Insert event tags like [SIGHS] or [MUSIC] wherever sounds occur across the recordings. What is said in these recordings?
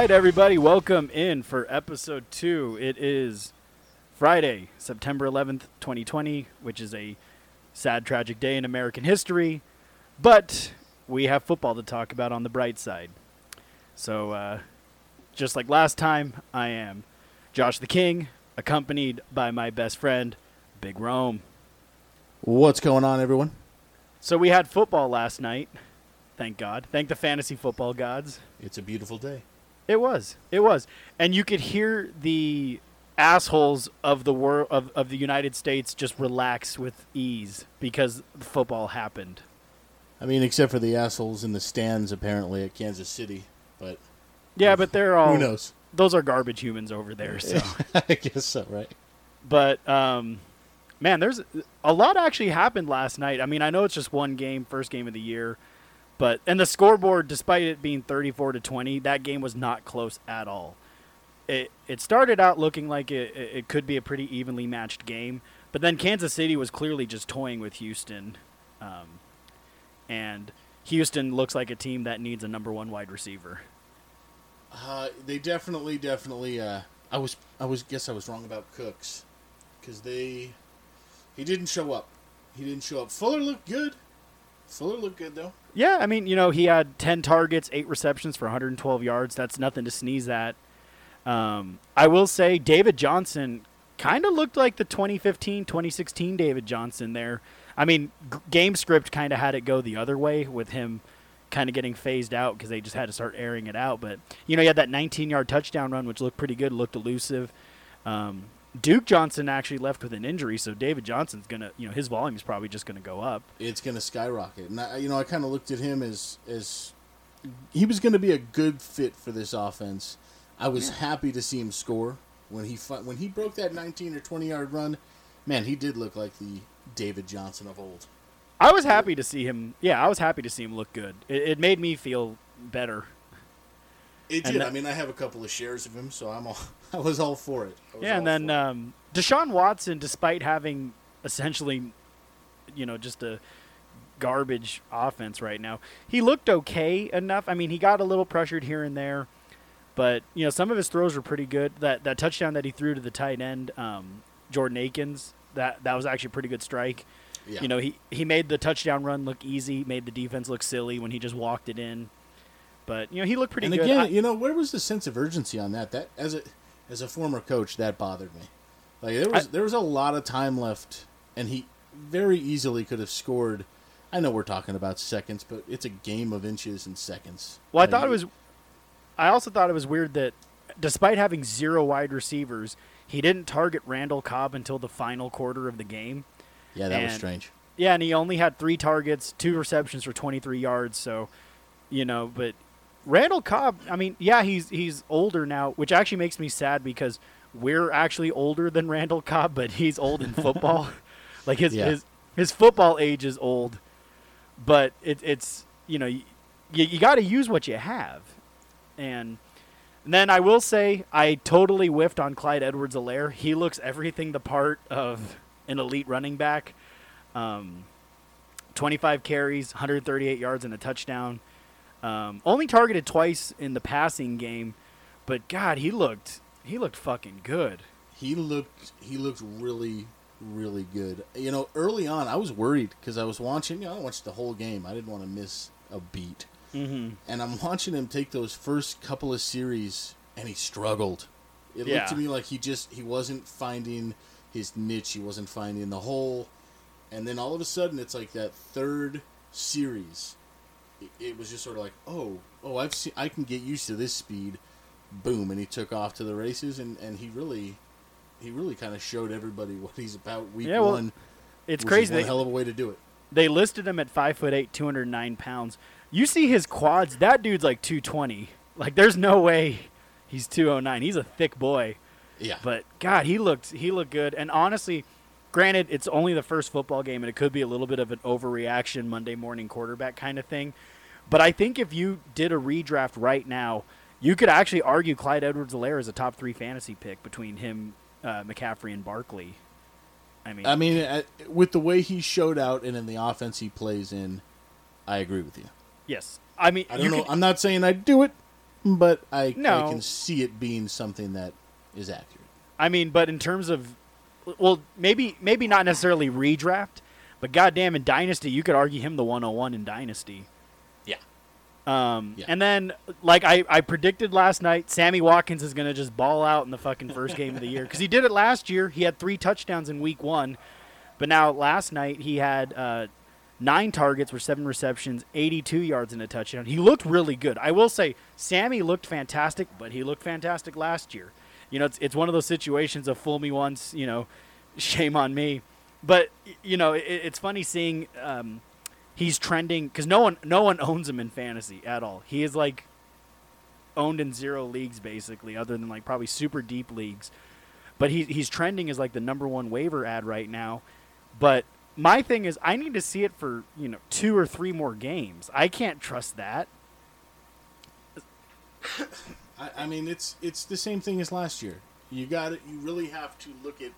Right, everybody, welcome in for episode two. It is Friday, September 11th, 2020, which is a sad, tragic day in American history. But we have football to talk about on the bright side. So, uh, just like last time, I am Josh the King, accompanied by my best friend, Big Rome. What's going on, everyone? So, we had football last night. Thank God. Thank the fantasy football gods. It's a beautiful day. It was. It was. And you could hear the assholes of the world of, of the United States just relax with ease because football happened. I mean, except for the assholes in the stands, apparently at Kansas City. But Yeah, but they're all who knows? those are garbage humans over there, so [LAUGHS] I guess so, right? but um man, there's a lot actually happened last night. I mean, I know it's just one game, first game of the year, but and the scoreboard despite it being 34 to 20, that game was not close at all. It it started out looking like it it could be a pretty evenly matched game, but then Kansas City was clearly just toying with Houston. Um, and Houston looks like a team that needs a number 1 wide receiver. Uh, they definitely, definitely. Uh, I was, I was, guess I was wrong about Cooks, because they, he didn't show up. He didn't show up. Fuller looked good. Fuller looked good though. Yeah, I mean, you know, he had 10 targets, 8 receptions for 112 yards. That's nothing to sneeze at. Um, I will say David Johnson kind of looked like the 2015 2016 David Johnson there. I mean, g- game script kind of had it go the other way with him kind of getting phased out because they just had to start airing it out. But, you know, he had that 19 yard touchdown run, which looked pretty good, looked elusive. Um, Duke Johnson actually left with an injury, so David Johnson's going to, you know, his volume is probably just going to go up. It's going to skyrocket. And I, you know, I kind of looked at him as as he was going to be a good fit for this offense. I was happy to see him score when he fi- when he broke that 19 or 20 yard run. Man, he did look like the David Johnson of old. I was happy to see him. Yeah, I was happy to see him look good. It, it made me feel better. It And did. that- I mean, I have a couple of shares of him, so I'm all [LAUGHS] I was all for it. Yeah, and then um, Deshaun Watson, despite having essentially, you know, just a garbage offense right now, he looked okay enough. I mean, he got a little pressured here and there, but you know, some of his throws were pretty good. That that touchdown that he threw to the tight end, um, Jordan Akins, that that was actually a pretty good strike. yeah. You know, he, he made the touchdown run look easy, made the defense look silly when he just walked it in. But you know, he looked pretty good. and good. again, I- you know, where was the sense of urgency on that? That as a as a former coach, that bothered me. Like there was I- there was a lot of time left, and he very easily could have scored. I know we're talking about seconds, but it's a game of inches and seconds. Well, I Like, thought it was. I also thought it was weird that, despite having zero wide receivers, he didn't target Randall Cobb until the final quarter of the game. Yeah, that was strange. Yeah, and he only had three targets, two receptions for 23 yards. So, you know, but Randall Cobb. I mean, yeah, he's he's older now, which actually makes me sad because we're actually older than Randall Cobb, but he's old in football. [LAUGHS] like his Yeah. his his football age is old, but it, it's you know you, you got to use what you have, and. And then I will say I totally whiffed on Clyde Edwards-Helaire. He looks everything the part of an elite running back. Um, 25 carries, 138 yards, and a touchdown. Um, only targeted twice in the passing game, but God, he looked he looked fucking good. He looked he looked really really good. You know, early on I was worried because I was watching. You know, I watched the whole game. I didn't want to miss a beat. Mm-hmm. and I'm watching him take those first couple of series, and he struggled. It Yeah. looked to me like he just he wasn't finding his niche. He wasn't finding the hole, and then all of a sudden, it's like that third series. It, it was just sort of like, oh, oh, I've seen, I can get used to this speed. Boom, and he took off to the races, and and he really, he really kind of showed everybody [LAUGHS] what he's about. Week Yeah, well, one, It's crazy. one They, hell of a way to do it. they listed him at five foot eight, 209 pounds. You see his quads. That dude's like 220. Like, there's no way he's 209. He's a thick boy. Yeah. But God, he looked he looked good. And honestly, granted, it's only the first football game, and it could be a little bit of an overreaction Monday morning quarterback kind of thing. But I think if you did a redraft right now, you could actually argue Clyde Edwards-Helaire is a top three fantasy pick between him, uh, McCaffrey, and Barkley. I mean, I mean, uh, with the way he showed out and in the offense he plays in, I agree with you. yes. I mean, I don't know. could- I'm not saying I'd do it, but I, No. I can see it being something that is accurate. I mean, but in terms of, well, maybe maybe not necessarily redraft, but goddamn, in Dynasty, you could argue him the 101 in Dynasty. Yeah. Um, Yeah. And then, like I, I predicted last night, Sammy Watkins is going to just ball out in the fucking first game of the year because he did it last year. He had three touchdowns in week one, but now last night he had uh, nine targets for seven receptions, 82 yards and a touchdown. He looked really good. I will say, Sammy looked fantastic, but he looked fantastic last year. You know, it's, it's one of those situations of fool me once, you know, [LAUGHS] shame on me. But you know, it, it's funny seeing um, he's trending because no one no one [LAUGHS] owns him in fantasy at all. He is like owned in zero leagues basically, other than like probably super deep leagues. But he, he's trending as like the number one waiver ad right now. But my thing is, I need to see it for you know two or three more games. I can't trust that. I, I mean, it's it's the same thing as last year. You got it. You really have to look at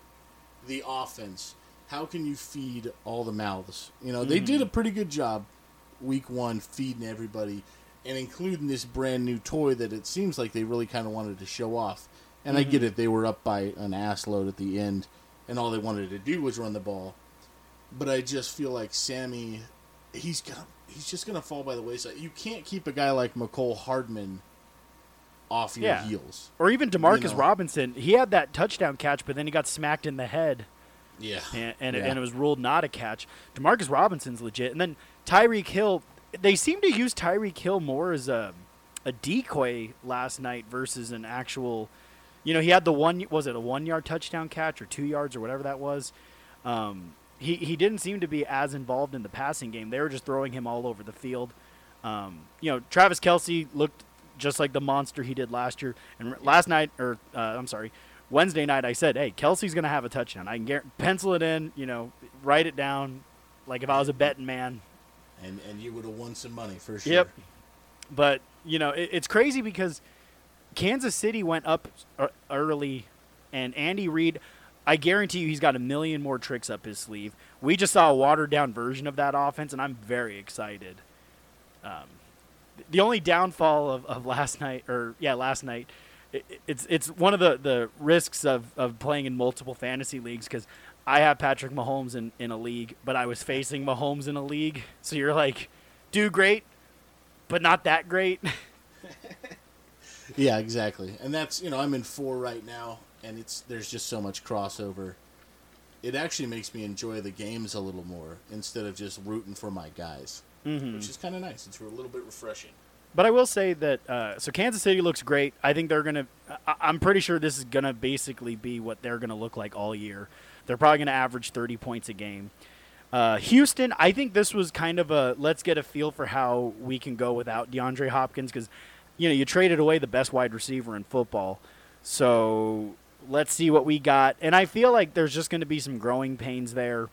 the offense. How can you feed all the mouths? You know, they mm. did a pretty good job week one feeding everybody and including this brand new toy that it seems like they really kind of wanted to show off. And I get mm-hmm. it; they were up by an ass load at the end, and all they wanted to do was run the ball. But I just feel like Sammy, he's gonna, he's just gonna fall by the wayside. You can't keep a guy like Mecole Hardman off your Yeah. heels. Or even Demarcus know. Robinson, he had that touchdown catch, but then he got smacked in the head. Yeah, and and, it, Yeah. and it was ruled not a catch. Demarcus Robinson's legit, and then Tyreek Hill. They seem to use Tyreek Hill more as a a decoy last night versus an actual. You know, he had the one. Was it a one yard touchdown catch or two yards or whatever that was? Um, he he didn't seem to be as involved in the passing game. They were just throwing him all over the field. Um, you know, Travis Kelce looked just like the monster he did last year. And last night, or uh, I'm sorry, Wednesday night, I said, "Hey, Kelce's gonna have a touchdown. I can pencil it in. You know, write it down, like if I was a betting man." and and you would have won some money for sure. Yep. But you know, it, it's crazy because Kansas City went up e- early, and Andy Reid. I guarantee you, he's got a million more tricks up his sleeve. We just saw a watered down version of that offense, and I'm very excited. Um, the only downfall of, of last night, or yeah, last night, it, it's it's one of the, the risks of, of playing in multiple fantasy leagues because I have Patrick Mahomes in, in a league, but I was facing Mahomes in a league. So you're like, do great, but not that great. [LAUGHS] Yeah, exactly. And that's you know I'm in four right now, and it's there's just so much crossover. It actually makes me enjoy the games a little more instead of just rooting for my guys, mm-hmm. which is kind of nice. It's a little bit refreshing. But I will say that uh, so Kansas City looks great. I think they're gonna. I- I'm pretty sure this is gonna basically be what they're gonna look like all year. They're probably gonna average 30 points a game. Uh, Houston, I think this was kind of a let's get a feel for how we can go without DeAndre Hopkins because you know you traded away the best wide receiver in football. So let's see what we got. And I feel like there's just going to be some growing pains there.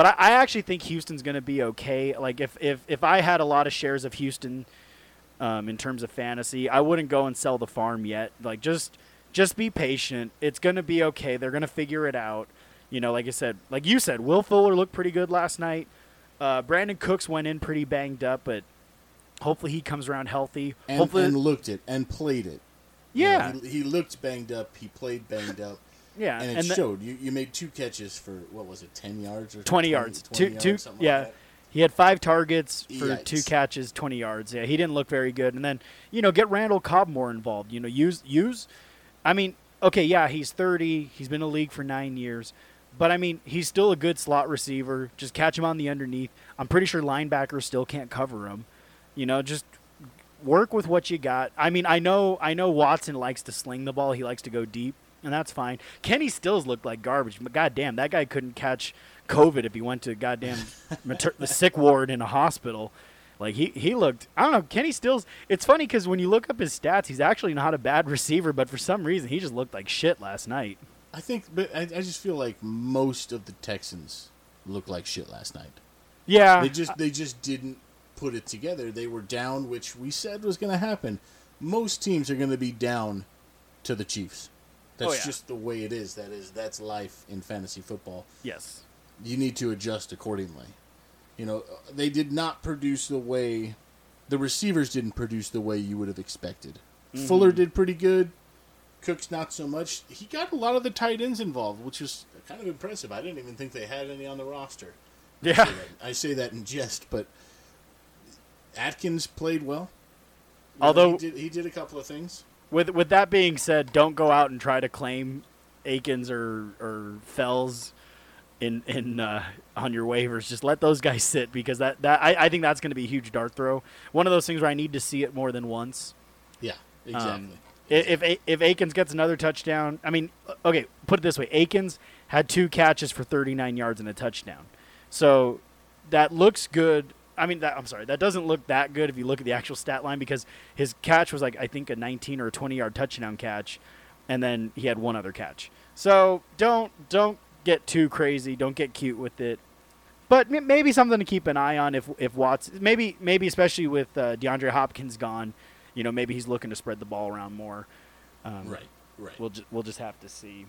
But I, I actually think Houston's going to be okay. Like if, if if I had a lot of shares of Houston um, in terms of fantasy, I wouldn't go and sell the farm yet. Like just just be patient. It's going to be okay. They're going to figure it out. You know, like I said, like you said, Will Fuller looked pretty good last night. Uh, Brandin Cooks went in pretty banged up, but hopefully he comes around healthy. And, hopefully, and looked it and played it. You know, yeah, he, he looked banged up. He played banged up, yeah, and it the- showed. You you made two catches for what was it, ten yards or 20 yards. 20 Two- yards, two- like yeah. that? He had five targets for Yikes. two catches, twenty yards. Yeah, he didn't look very good. And then you know, get Randall Cobb more involved. You know, use use. I mean, okay, yeah, he's thirty. He's been in the league for nine years, but I mean, he's still a good slot receiver. Just catch him on the underneath. I'm pretty sure linebackers still can't cover him. You know, just work with what you got. I mean, I know I know Watson likes to sling the ball. He likes to go deep, and that's fine. Kenny Stills looked like garbage, but goddamn, that guy couldn't catch COVID if he went to goddamn [LAUGHS] mater- the sick ward in a hospital. Like he, he looked. I don't know. Kenny Stills. It's funny because when you look up his stats, he's actually not a bad [LAUGHS] receiver, but for some reason he just looked like shit last night. I think, but I, I just feel like most of the Texans looked like shit last night. Yeah, They just they just didn't put it together. They were down, which we said was going to happen. Most teams are going to be down to the Chiefs. That's Oh, yeah. just the way it is. That is that's life in fantasy football. yes. You need to adjust accordingly. You know, they did not produce the way the receivers didn't produce the way you would have expected. Mm-hmm. Fuller did pretty good. Cooks not so much. He got a lot of the tight ends involved, which is kind of impressive. I didn't even think they had any on the roster. Yeah. I say that in jest, but Atkins played well. You know, Although- he did, he did a couple of things. With with that being said, don't go out and try to claim Akins or or Fells in in uh, on your waivers. Just let those guys sit because that, that I, I think that's going to be a huge dart throw. One of those things where I need to see it more than once. Yeah, Um, exactly. if if Akins gets another touchdown, I mean, okay, put it this way: Akins had two catches for 39 yards and a touchdown, so that looks good. I mean, that, I'm sorry, that doesn't look that good if you look at the actual stat line because his catch was like I think a 19 or a 20 yard touchdown catch, and then he had one other catch. So don't don't get too crazy. Don't get cute with it. But m- maybe something to keep an eye on if if Watts maybe maybe especially with uh, DeAndre Hopkins gone, you know maybe he's looking to spread the ball around more. Um, right, right. We'll ju- we'll just have to see.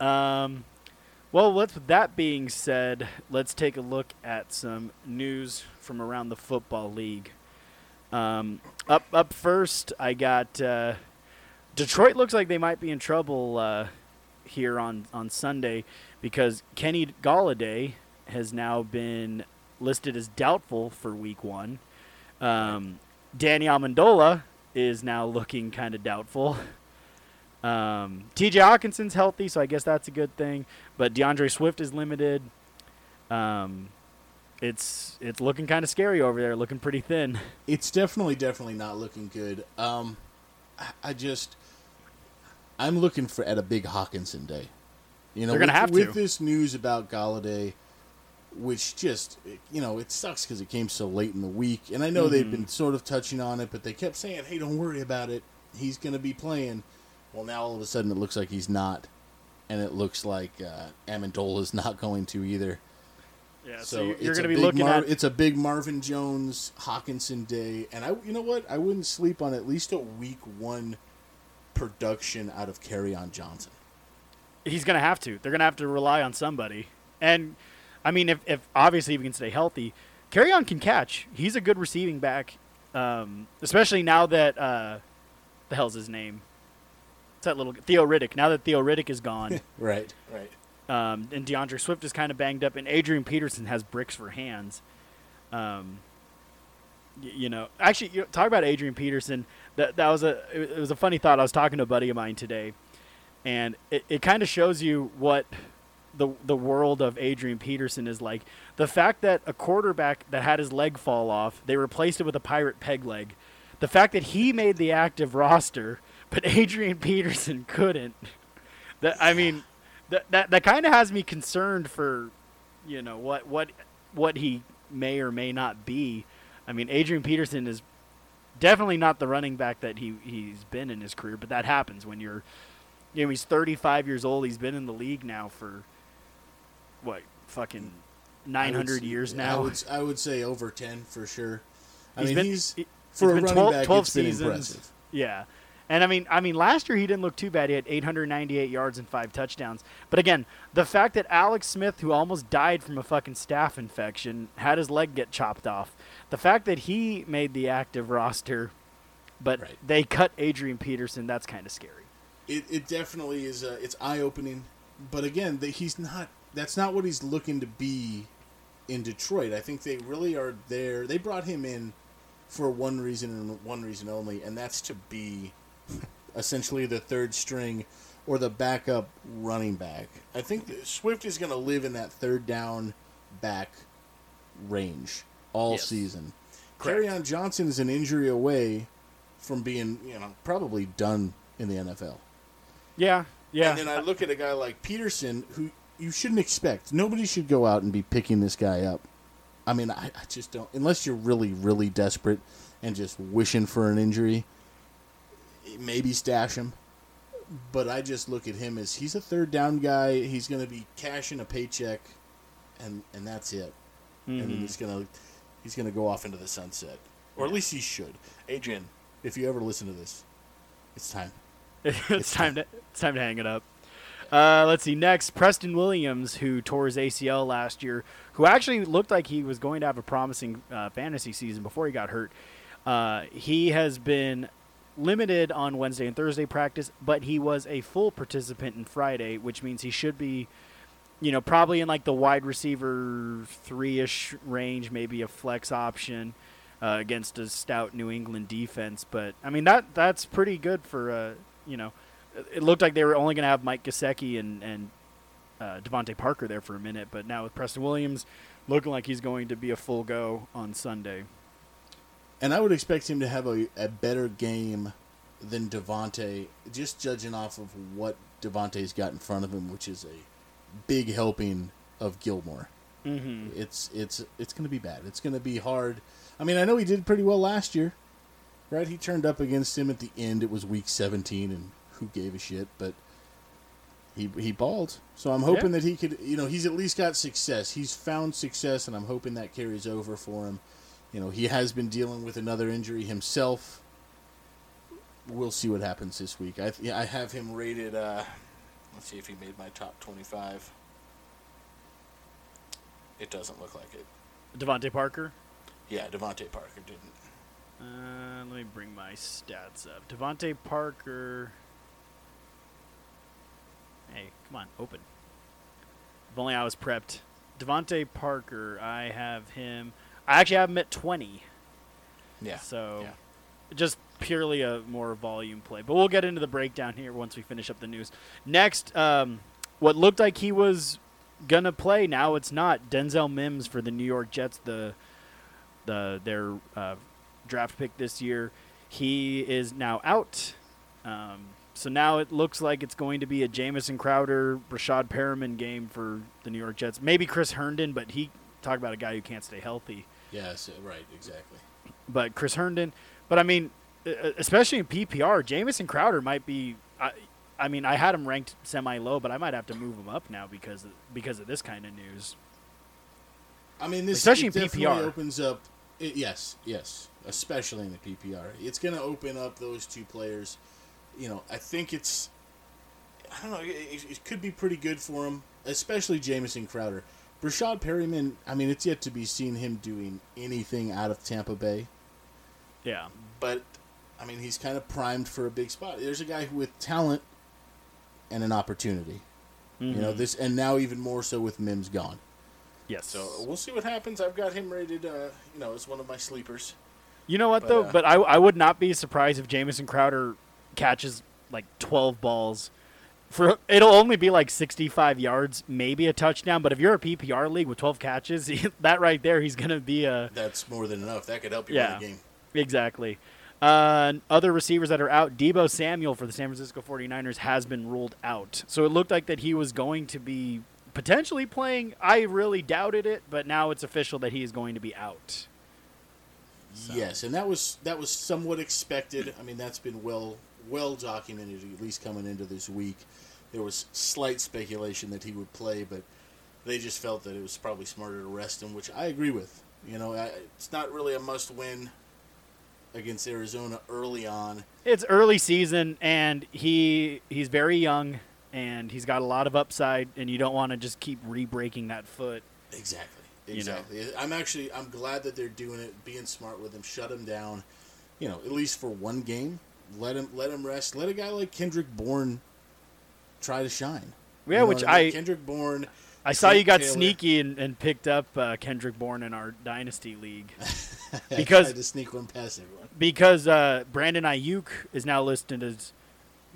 Um, well, with that being said, let's take a look at some news from around the football league. Um, up up first, I got uh, Detroit. Looks like they might be in trouble uh, here on on Sunday because Kenny Golladay has now been listed as doubtful for Week One. Um, Danny Amendola is now looking kind of doubtful. [LAUGHS] Um, T.J. Hockenson's healthy, so I guess that's a good thing. But D'Andre Swift is limited. Um, it's it's looking kind of scary over there, looking pretty thin. [LAUGHS] it's definitely, definitely not looking good. Um, I, I just, I'm looking for at a big Hawkinson day. You know, They're gonna with, have with this news about Golladay, which just, you know, it sucks because it came so late in the week, and I know they've Mm-hmm. been sort of touching on it, but they kept saying, "Hey, don't worry about it. He's going to be playing." Well, now all of a sudden it looks like he's not, and it looks like uh, Amendola's not going to either. Yeah, So, you're it's going to a be big looking Mar- at it's a big Marvin Jones Hockenson day, and I you know what I wouldn't sleep on at least a week one production out of Kerryon Johnson. he's going to have to. They're going to have to rely on somebody. And I mean, if, if obviously if he can stay healthy, Kerryon can catch. He's a good receiving back, um, especially now that uh, the hell's his name? It's that little Theo Riddick. Now that Theo Riddick is gone, [LAUGHS] Right, right. um, and D'Andre Swift is kind of banged up, and Adrian Peterson has bricks for hands. Um, y- you know, actually, you talk about Adrian Peterson. That that was a it it was a funny thought. I was talking to a buddy of mine today, and it, it kind of shows you what the the world of Adrian Peterson is like. The fact that a quarterback that had his leg fall off, they replaced it with a pirate peg leg. The fact that he made the active roster, but Adrian Peterson couldn't. That I mean, that that that kind of has me concerned for, you know, what what what he may or may not be. I mean, Adrian Peterson is definitely not the running back that he he's been in his career, but that happens when you're you know, he's 35 years old. He's been in the league now for what, fucking 900 would s- years I now. would, s- I would say over ten for sure. I He's mean, been- he's for he's a been running 12 back. 12 it's been seasons. impressive. Yeah. And I mean, I mean, last year he didn't look too bad. He had 898 yards and five touchdowns. But again, the fact that Alex Smith, who almost died from a fucking staph infection, had his leg get chopped off. The fact that he made the active roster, but Right. they cut Adrian Peterson, that's kind of scary. It, it definitely is. Uh, it's eye opening, but again, the, he's not. That's not what he's looking to be in Detroit. I think they really are there. They brought him in for one reason and one reason only, and that's to be essentially the third string or the backup running back. I think Swift is going to live in that third down back range all Yes. season. Correct. on Johnson is an injury away from being, you know, probably done in the NFL. Yeah, yeah. And then I look at a guy like Peterson, who you shouldn't expect. Nobody should go out and be picking this guy up I mean, I, I just don't. Unless you're really, really desperate and just wishing for an injury, maybe stash him. But I just look at him as he's a third down guy. He's going to be cashing a paycheck, and and that's it. And then he's gonna he's gonna go off into the sunset, or at least he should. Adrian, if you ever listen to this, it's time. [LAUGHS] it's time to it's time to hang it up. Uh, let's see. Next, Preston Williams, who tore his ACL last year, who actually looked like he was going to have a promising uh, fantasy season before he got hurt. Uh, he has been limited on Wednesday and Thursday practice, but he was a full participant in Friday, which means he should be, you know, probably in like the wide receiver three ish range, maybe a flex option. Uh, against a stout New England defense, but I mean that that's pretty good for uh, you know it looked like they were only going to have Mike Gesicki and and uh, DeVante Parker there for a minute, but now with Preston Williams looking like he's going to be a full go on Sunday. And I would expect him to have a, a better game than DeVante, just judging off of what DeVante's got in front of him, which is a big helping of Gilmore. Mm-hmm. It's it's it's going to be bad. It's going to be hard. I mean, I know he did pretty well last year, right? He turned up against him at the end. It was week 17, and who gave a shit? But he he balled. So I'm hoping Yeah. that he could. You know, he's at least got success. He's found success, and I'm hoping that carries over for him. You know, he has been dealing with another injury himself. We'll see what happens this week. I yeah, I have him rated. Uh, let's see if he made my top 25. It doesn't look like it. DeVante Parker. Yeah, DeVante Parker didn't. Uh, let me bring my stats up. DeVante Parker. Hey, come on, open. If only I was prepped. DeVante Parker, I have him. I actually have him at 20. Yeah. So yeah. just purely a more volume play. But we'll get into the breakdown here once we finish up the news. Next, um, what looked like he was gonna play, now it's not. Denzel Mims for the New York Jets, the the their uh, draft pick this year. He is now out. Um, so now it looks like it's going to be a Jamison Crowder, Rashad Perriman game for the New York Jets. Maybe Chris Herndon, but he talk about a guy who can't stay healthy Yes, right, exactly. but Chris Herndon. But I mean, especially in PPR, Jamison Crowder might be. I, I mean, I had him ranked semi low, but I might have to move him up now because of, because of this kind of news. I mean, this Especially in PPR. opens up. It, yes, yes, especially in the PPR, it's going to open up those two players. You know, I think it's. I don't know. It, it could be pretty good for him, especially Jamison Crowder. Breshad Perriman. I mean, it's yet to be seen him doing anything out of Tampa Bay, Yeah, but I mean, he's kind of primed for a big spot. There's a guy with talent and an opportunity. You know Mhm. this, and now even more so with Mims gone. yes. So we'll see what happens. I've got him rated, uh, you know, as one of my sleepers. you know what but, though? uh, but I I would not be surprised if Jamison Crowder catches like twelve balls. For it'll only be like sixty-five yards, maybe a touchdown. But if you're a PPR league with twelve catches, [LAUGHS] that right there, he's gonna be a That's more than enough. That could help you Yeah. win the game. Exactly. Uh, other receivers that are out, Deebo Samuel for the San Francisco 49ers has been ruled out. So it looked like that he was going to be potentially playing. I really doubted it, but now it's official that he is going to be out. Yes, and that was that was somewhat expected. I mean, that's been well well documented at least coming into this week. There was slight speculation that he would play, but they just felt that it was probably smarter to rest him, which I agree with. You know, I, it's not really a must win against Arizona early on. It's early season, and he he's very young, and he's got a lot of upside, and you don't want to just keep re-breaking that foot. Exactly. You know. Exactly. I'm actually I'm glad that they're doing it, being smart with him, shut him down. You know, at least for one game, let him let him rest. Let a guy like Kendrick Bourne try to shine. Yeah, You know which what mean? I Kendrick Bourne. I saw you got Taylor. sneaky and, and picked up uh, Kendrick Bourne in our dynasty league. [LAUGHS] I because- tried to sneak one past everyone. because uh, Brandon Aiyuk is now listed as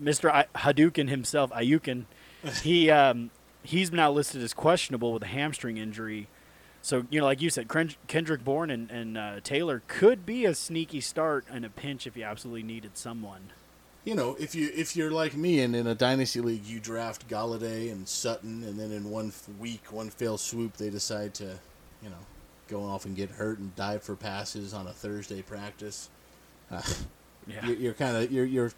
Mr. I- Hadouken himself. Ayukin, [LAUGHS] he um, he's now listed as questionable with a hamstring injury. So you know, like you said, Kendrick Bourne and, and uh, Taylor could be a sneaky start in a pinch if you absolutely needed someone. You know, if you if you're like me and in a dynasty league you draft Golladay and Sutton, and then in one week, one fell swoop, they decide to, you know, go off and get hurt and dive for passes on a Thursday practice. Uh, [LAUGHS] Yeah. you're, you're kind of you're you're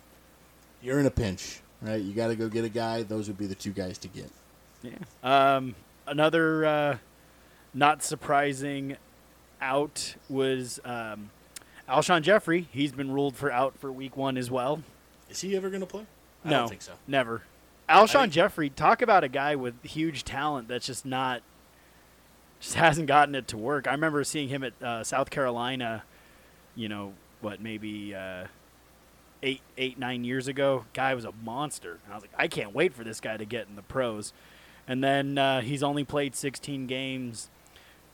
you're in a pinch, right? You got to go get a guy. Those would be the two guys to get. Yeah. Um, another uh, not surprising out was um, Alshon Jeffery. He's been ruled for out for week one as well. Is he ever going to play? I no, don't think so. Never. Alshon Jeffery, talk about a guy with huge talent that's just not, just hasn't gotten it to work. I remember seeing him at uh, South Carolina, you know, what, maybe uh, eight, eight, nine years ago. Guy was a monster. And I was like, I can't wait for this guy to get in the pros. And then uh, he's only played 16 games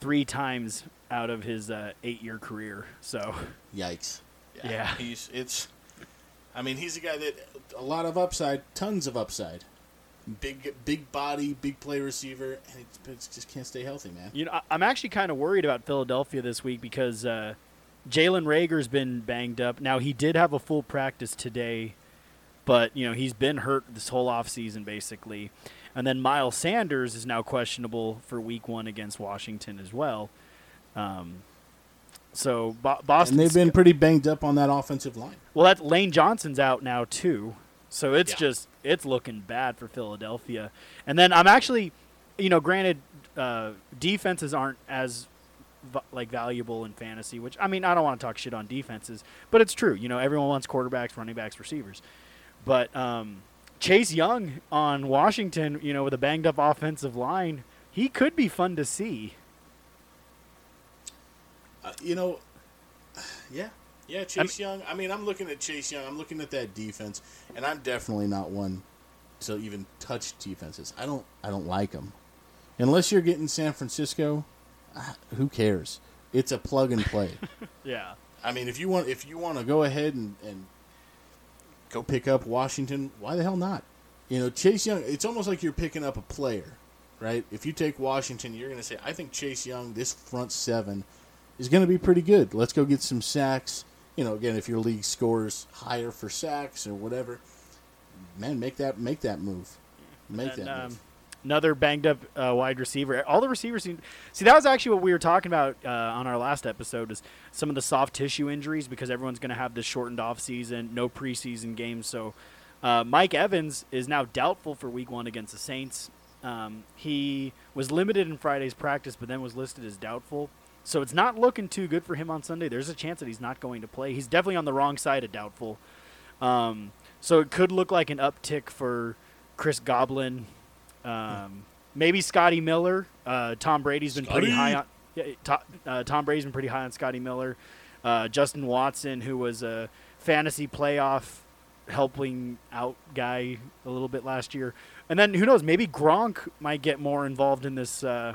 three times out of his uh, eight year career. So, Yikes. Yeah. He's it's. I mean, he's a guy that a lot of upside, tons of upside. Big, big body, big play receiver, and it, it just can't stay healthy, man. You know, I- I'm actually kind of worried about Philadelphia this week because uh, Jalen Reagor's been banged up. Now he did have a full practice today, but you know he's been hurt this whole offseason basically. And then Miles Sanders is now questionable for Week One against Washington as well. Um, so Bo- Boston. And they've been pretty banged up on that offensive line. Well, that Lane Johnson's out now too, so it's Yeah. just it's looking bad for Philadelphia. And then I'm actually, you know, granted, uh, defenses aren't as like valuable in fantasy. Which I mean, I don't want to talk shit on defenses, but it's true. You know, everyone wants quarterbacks, running backs, receivers. But um, Chase Young on Washington, you know, with a banged up offensive line, he could be fun to see. Uh, you know, [SIGHS] yeah, yeah. Chase Young. I mean, I'm looking at Chase Young. I'm looking at that defense, and I'm definitely not one to even touch defenses. I don't. I don't like them, unless you're getting San Francisco. ah, Who cares? It's a plug and play. [LAUGHS] Yeah. I mean, if you want, if you want to go ahead and, and go pick up Washington, why the hell not? You know, Chase Young. It's almost like you're picking up a player, right? If you take Washington, you're going to say, I think Chase Young, this front seven, is going to be pretty good. Let's go get some sacks. You know, again, if your league scores higher for sacks or whatever, man, make that make that move. Make And, that um, move. Another banged up uh, wide receiver. All the receivers seem. See, that was actually what we were talking about uh, on our last episode. Is some of the soft tissue injuries because everyone's going to have this shortened off season, no preseason games. So, uh, Mike Evans is now doubtful for Week One against the Saints. Um, he was limited in Friday's practice, but then was listed as doubtful. So it's not looking too good for him on Sunday. There's a chance that he's not going to play. He's definitely on the wrong side of doubtful. Um, so it could look like an uptick for Chris Godwin, um, maybe Scotty Miller. Uh, Tom Brady's been pretty high on. Yeah, to, uh, Tom Brady's been pretty high on Scotty Miller. Uh, Justin Watson, who was a fantasy playoff helping out guy a little bit last year, and then who knows? Maybe Gronk might get more involved in this uh,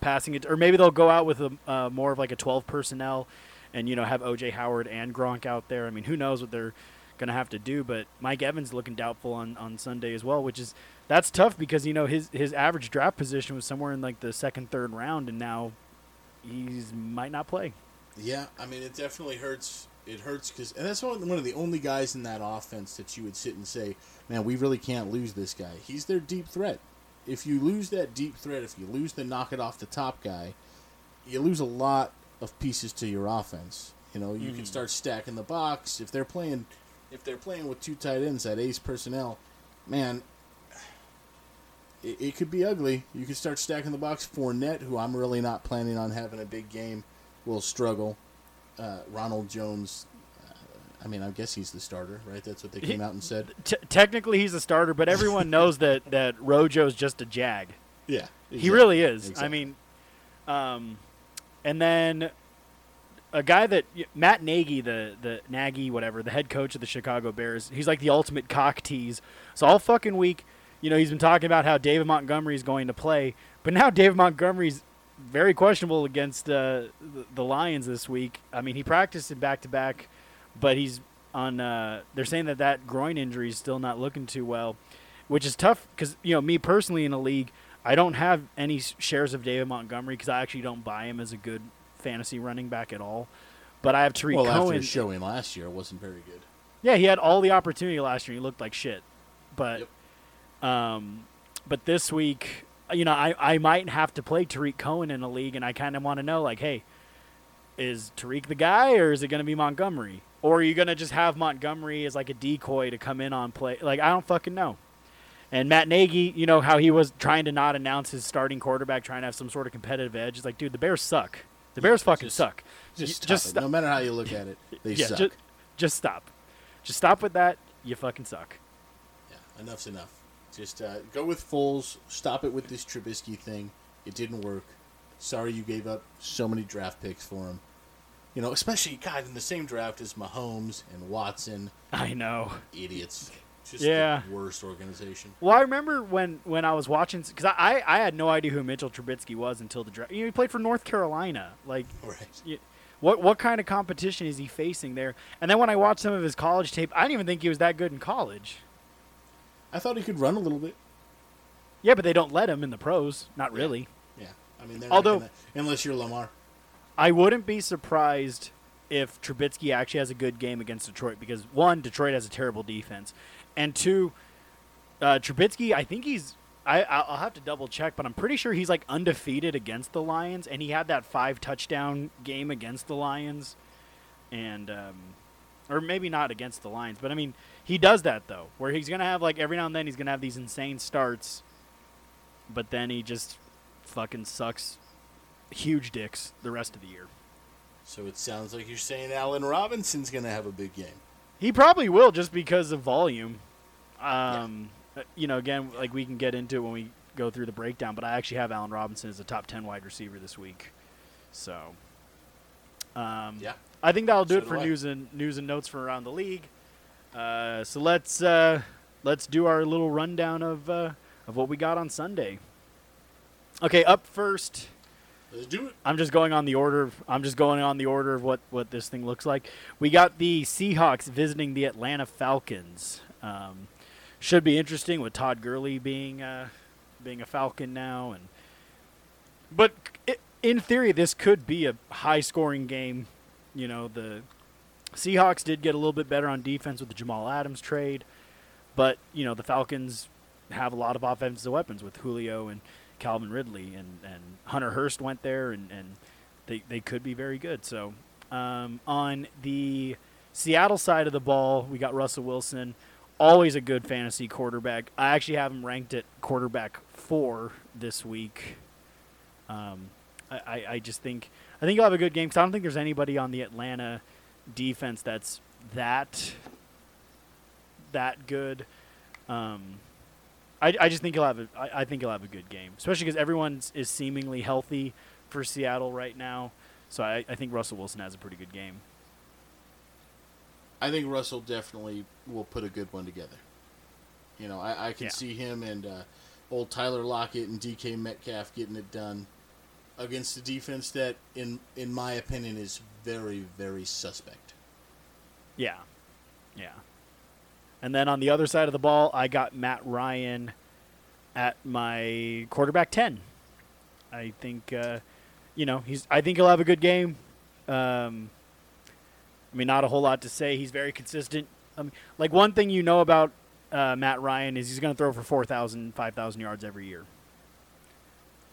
passing it, or maybe they'll go out with a uh, more of like a twelve personnel, and you know have OJ Howard and Gronk out there. I mean, who knows what they're gonna have to do? But Mike Evans looking doubtful on, on Sunday as well, which is that's tough because you know his his average draft position was somewhere in like the second third round, and now he's might not play. Yeah, I mean, it definitely hurts. It hurts because, and that's one, one of the only guys in that offense that you would sit and say, "Man, we really can't lose this guy. He's their deep threat." If you lose that deep threat, if you lose the knock it off the top guy, you lose a lot of pieces to your offense. You know, you can mm. start stacking the box if they're playing. If they're playing with two tight ends, that ace personnel, man, it, it could be ugly. You could start stacking the box. Fournette, who I'm really not planning on having a big game, will struggle. Uh, Ronald Jones, uh, I mean, I guess he's the starter, right? That's what they came out and said. T- technically, he's a starter, but everyone [LAUGHS] knows that that Rojo's just a jag. Yeah, He really is. I mean, um, and then a guy that Matt Nagy, the the Nagy, whatever, the head coach of the Chicago Bears, he's like the ultimate cock tease. So all fucking week, you know, he's been talking about how David Montgomery is going to play, but now [LAUGHS] David Montgomery's very questionable against uh, the, the Lions this week. I mean, he practiced in back to back, but he's on. Uh, they're saying that that groin injury is still not looking too well, which is tough because you know me personally in a league, I don't have any shares of David Montgomery because I actually don't buy him as a good fantasy running back at all. But I have Tarik well, after Cohen. his showing last year, it wasn't very good. Yeah, he had all the opportunity last year. He looked like shit, but Yep. Um, but this week, you know, I, I might have to play Tarik Cohen in a league, and I kind of want to know, like, hey, is Tarik the guy, or is it going to be Montgomery? Or are you going to just have Montgomery as like a decoy to come in on play? Like, I don't fucking know. And Matt Nagy, you know how he was trying to not announce his starting quarterback, trying to have some sort of competitive edge. It's like, dude, the Bears suck. The Bears fucking just- suck. Just, just stop. no matter how you look at it, they yeah, suck. Just, just stop. Just stop with that. You fucking suck. Yeah, enough's enough. Just uh, go with Foles. Stop it with this Trubisky thing. It didn't work. Sorry you gave up so many draft picks for him. You know, especially God in the same draft as Mahomes and Watson. I know. Idiots. Just Yeah. the worst organization. Well, I remember when, when I was watching because I, I I had no idea who Mitchell Trubisky was until the draft. You know, he played for North Carolina. Like, Right. y- what what kind of competition is he facing there? And then when I watched some of his college tape, I didn't even think he was that good in college. I thought he could run a little bit. Yeah, but they don't let him in the pros. Not really. Yeah. I mean, they're Although- gonna, unless you're Lamar. I wouldn't be surprised if Trubisky actually has a good game against Detroit because one, Detroit has a terrible defense, and two, uh, Trubisky. I think he's. I- I'll have to double check, but I'm pretty sure he's like undefeated against the Lions, and he had that five touchdown game against the Lions, and um, or maybe not against the Lions, but I mean he does that though, where he's gonna have like every now and then he's gonna have these insane starts, but then he just fucking sucks huge dicks the rest of the year. So it sounds like you're saying Allen Robinson's going to have a big game. He probably will just because of volume. Um, uh, You know, again, like we can get into it when we go through the breakdown, but I actually have Allen Robinson as a top 10 wide receiver this week. So, um, Yeah. I think that'll do So it for I. news and news and notes from around the league. Uh, so let's uh, let's do our little rundown of uh, of what we got on Sunday. Okay, up first. Let's do it. I'm just going on the order. Of, I'm just going on the order of what, what this thing looks like. We got the Seahawks visiting the Atlanta Falcons. Um, should be interesting with Todd Gurley being uh, being a Falcon now, and but i in theory, this could be a high scoring game. You know, the Seahawks did get a little bit better on defense with the Jamal Adams trade, but you know the Falcons have a lot of offensive weapons with Julio and Calvin Ridley and, and Hunter Hurst went there and, and they, they could be very good. So um, on the Seattle side of the ball, we got Russell Wilson, always a good fantasy quarterback. I actually have him ranked at quarterback four this week. Um, I, I, I just think I think he'll have a good game because I don't think there's anybody on the Atlanta defense that's that that good. Um, I, I just think he'll have a I, I think he'll have a good game, especially because everyone is seemingly healthy for Seattle right now. So I, I think Russell Wilson has a pretty good game. I think Russell definitely will put a good one together. You know, I, I can Yeah. see him and uh, old Tyler Lockett and DK Metcalf getting it done against a defense that, in in my opinion, is very very suspect. Yeah, yeah. And then on the other side of the ball, I got Matt Ryan at my quarterback ten. I think, uh, you know, he's. I think he'll have a good game. Um, I mean, not a whole lot to say. He's very consistent. I mean, like one thing you know about uh, Matt Ryan is he's going to throw for 4,000, 5,000 yards every year.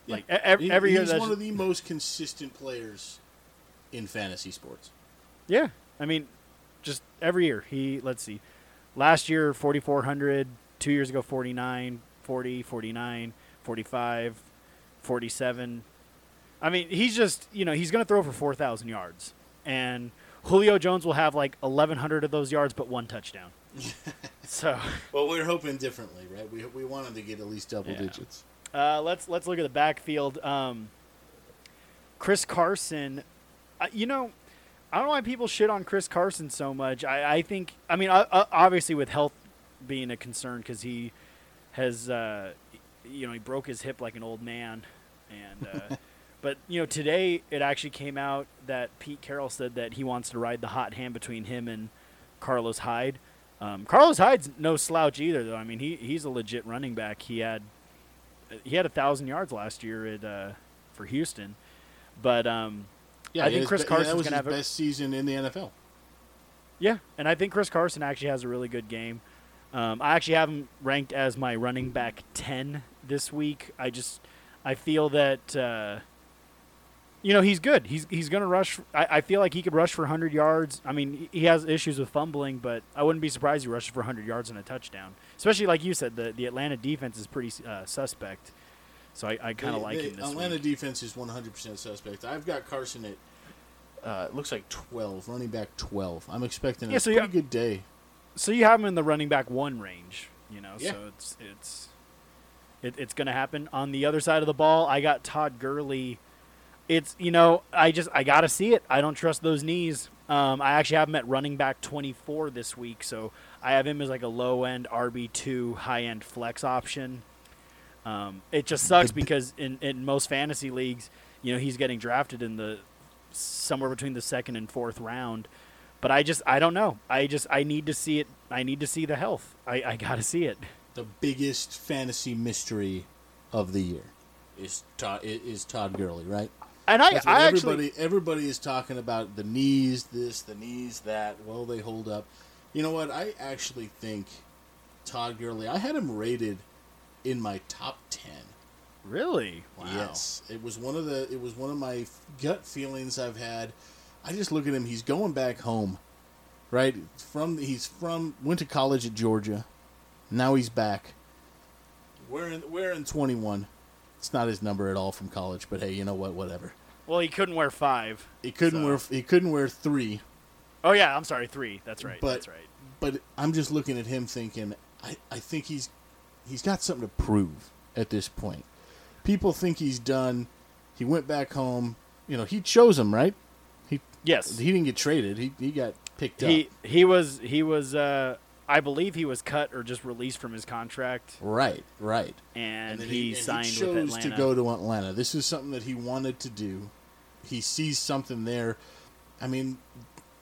Yeah. Like e- ev- He- every year, he's one of the most consistent players in fantasy sports. Yeah, I mean, just every year he. Let's see, last year 4,400, two years ago 49, 40, 49, 45, 47. I mean, he's just you know he's going to throw for 4,000 yards, and Julio Jones will have like 1,100 of those yards, but one touchdown. [LAUGHS] so Well, we're hoping differently, right? We we want him to get at least double Yeah. digits. Uh, let's let's look at the backfield. Um, Chris Carson, uh, you know, I don't know why people shit on Chris Carson so much. I, I think, I mean, uh, uh, obviously with health being a concern because he has, uh, you know, he broke his hip like an old man, and uh, [LAUGHS] but you know today it actually came out that Pete Carroll said that he wants to ride the hot hand between him and Carlos Hyde. Um, Carlos Hyde's no slouch either, though. I mean, he he's a legit running back. He had he had a thousand yards last year at uh, for Houston, but um, I think Chris be- Carson's was gonna his have a- best season in the NFL. yeah, and I think Chris Carson actually has a really good game. Um, I actually have him ranked as my running back ten this week. I just I feel that uh, you know he's good. He's he's gonna rush. I, I feel like he could rush for 100 yards. I mean he has issues with fumbling, but I wouldn't be surprised he rushes for 100 yards and a touchdown. Especially like you said, the the Atlanta defense is pretty uh, suspect. So I, I kind of like they- him this Atlanta week. defense is 100% suspect. I've got Carson at, uh, it looks like 12, running back 12. I'm expecting Yeah, a so pretty good day. So you have him in the running back one range, you know. Yeah. So it's it's it, it's going to happen. On the other side of the ball, I got Todd Gurley. It's you know I just I got to see it. I don't trust those knees. Um, I actually have him at running back 24 this week, so I have him as like a low end RB two, high end flex option. Um, it just sucks The because in, in most fantasy leagues, you know, he's getting drafted in the somewhere between the second and fourth round. But I just I don't know. I just I need to see it. I need to see the health. I, I got to see it. The biggest fantasy mystery of the year is Todd, is Todd Gurley, right? And I I everybody actually everybody is talking about the knees, this, the knees, that. Will they hold up? You know what? I actually think Todd Gurley. I had him rated in my top ten. really wow. Yes, it was one of the. It was one of my gut feelings I've had. I just look at him. He's going back home, right? From he's from went to college at Georgia. Now he's back. We're in we're in twenty one. It's not his number at all from college, but hey, you know what? Whatever. Well, he couldn't wear five. He couldn't So- wear he couldn't wear three, Oh yeah, I'm sorry, three. That's right. But- That's right. but I'm just looking at him thinking I, I think he's he's got something to prove at this point. People think he's done. He went back home. You know, he chose him, right? He Yes. he didn't get traded. He he got picked up. He he was he was uh I believe he was cut or just released from his contract right, right. and, then he, and signed he chose with Atlanta. to go to Atlanta. This is something that he wanted to do. He sees something there. I mean,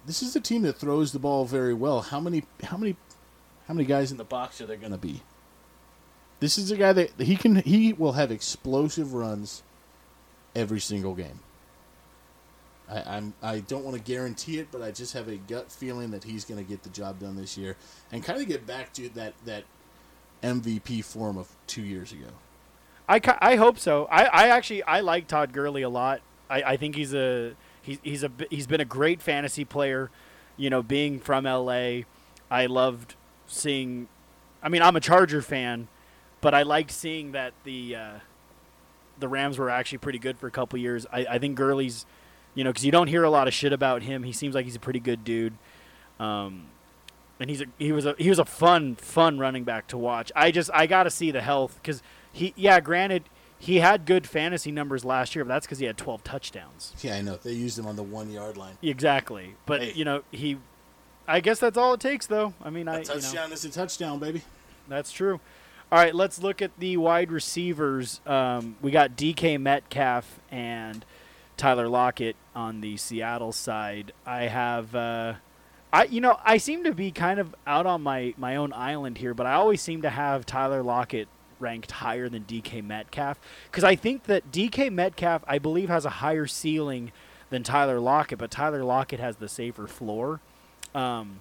this is a team that throws the ball very well. How many how many how many guys in the box are there going to be? This is a guy that he can he will have explosive runs every single game. I, I'm I don't want to guarantee it, but I just have a gut feeling that he's going to get the job done this year and kind of get back to that that MVP form of two years ago. I, I hope so. I, I actually I like Todd Gurley a lot. I, I think he's a he's he's a he's been a great fantasy player. You know, being from LA, I loved seeing. I mean, I'm a Charger fan, but I liked seeing that the uh, the Rams were actually pretty good for a couple years. I, I think Gurley's, you know, because you don't hear a lot of shit about him. He seems like he's a pretty good dude. Um, and he's a he was a he was a fun fun running back to watch. I just I got to see the health because he yeah granted he had good fantasy numbers last year, but that's because he had 12 touchdowns. Yeah, I know they used him on the one yard line. Exactly, but Hey. you know he. I guess that's all it takes, though. I mean, I A you know, touchdown is a touchdown, baby. that's true. All right, let's look at the wide receivers. Um, we got DK Metcalf and Tyler Lockett on the Seattle side. I have, uh, I you know, I seem to be kind of out on my my own island here, but I always seem to have Tyler Lockett ranked higher than DK Metcalf because I think that DK Metcalf, I believe, has a higher ceiling than Tyler Lockett, but Tyler Lockett has the safer floor. Um,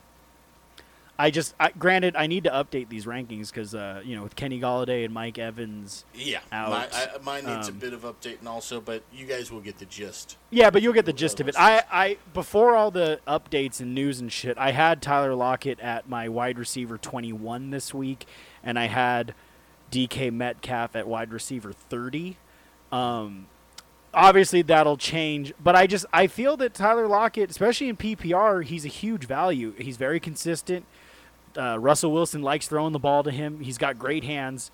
I just, I, granted, I need to update these rankings because, uh, you know, with Kenny Golladay and Mike Evans. Yeah, Out. My, I, mine needs Um, a bit of updating also, but you guys will get the gist. Yeah, but you'll get the gist of it. I, I before all the updates and news and shit, I had Tyler Lockett at my wide receiver 21 this week, and I had DK Metcalf at wide receiver 30. Um, obviously that'll change, but I just I feel that Tyler Lockett, especially in PPR, he's a huge value. He's very consistent. Uh, Russell Wilson likes throwing the ball to him. He's got great hands.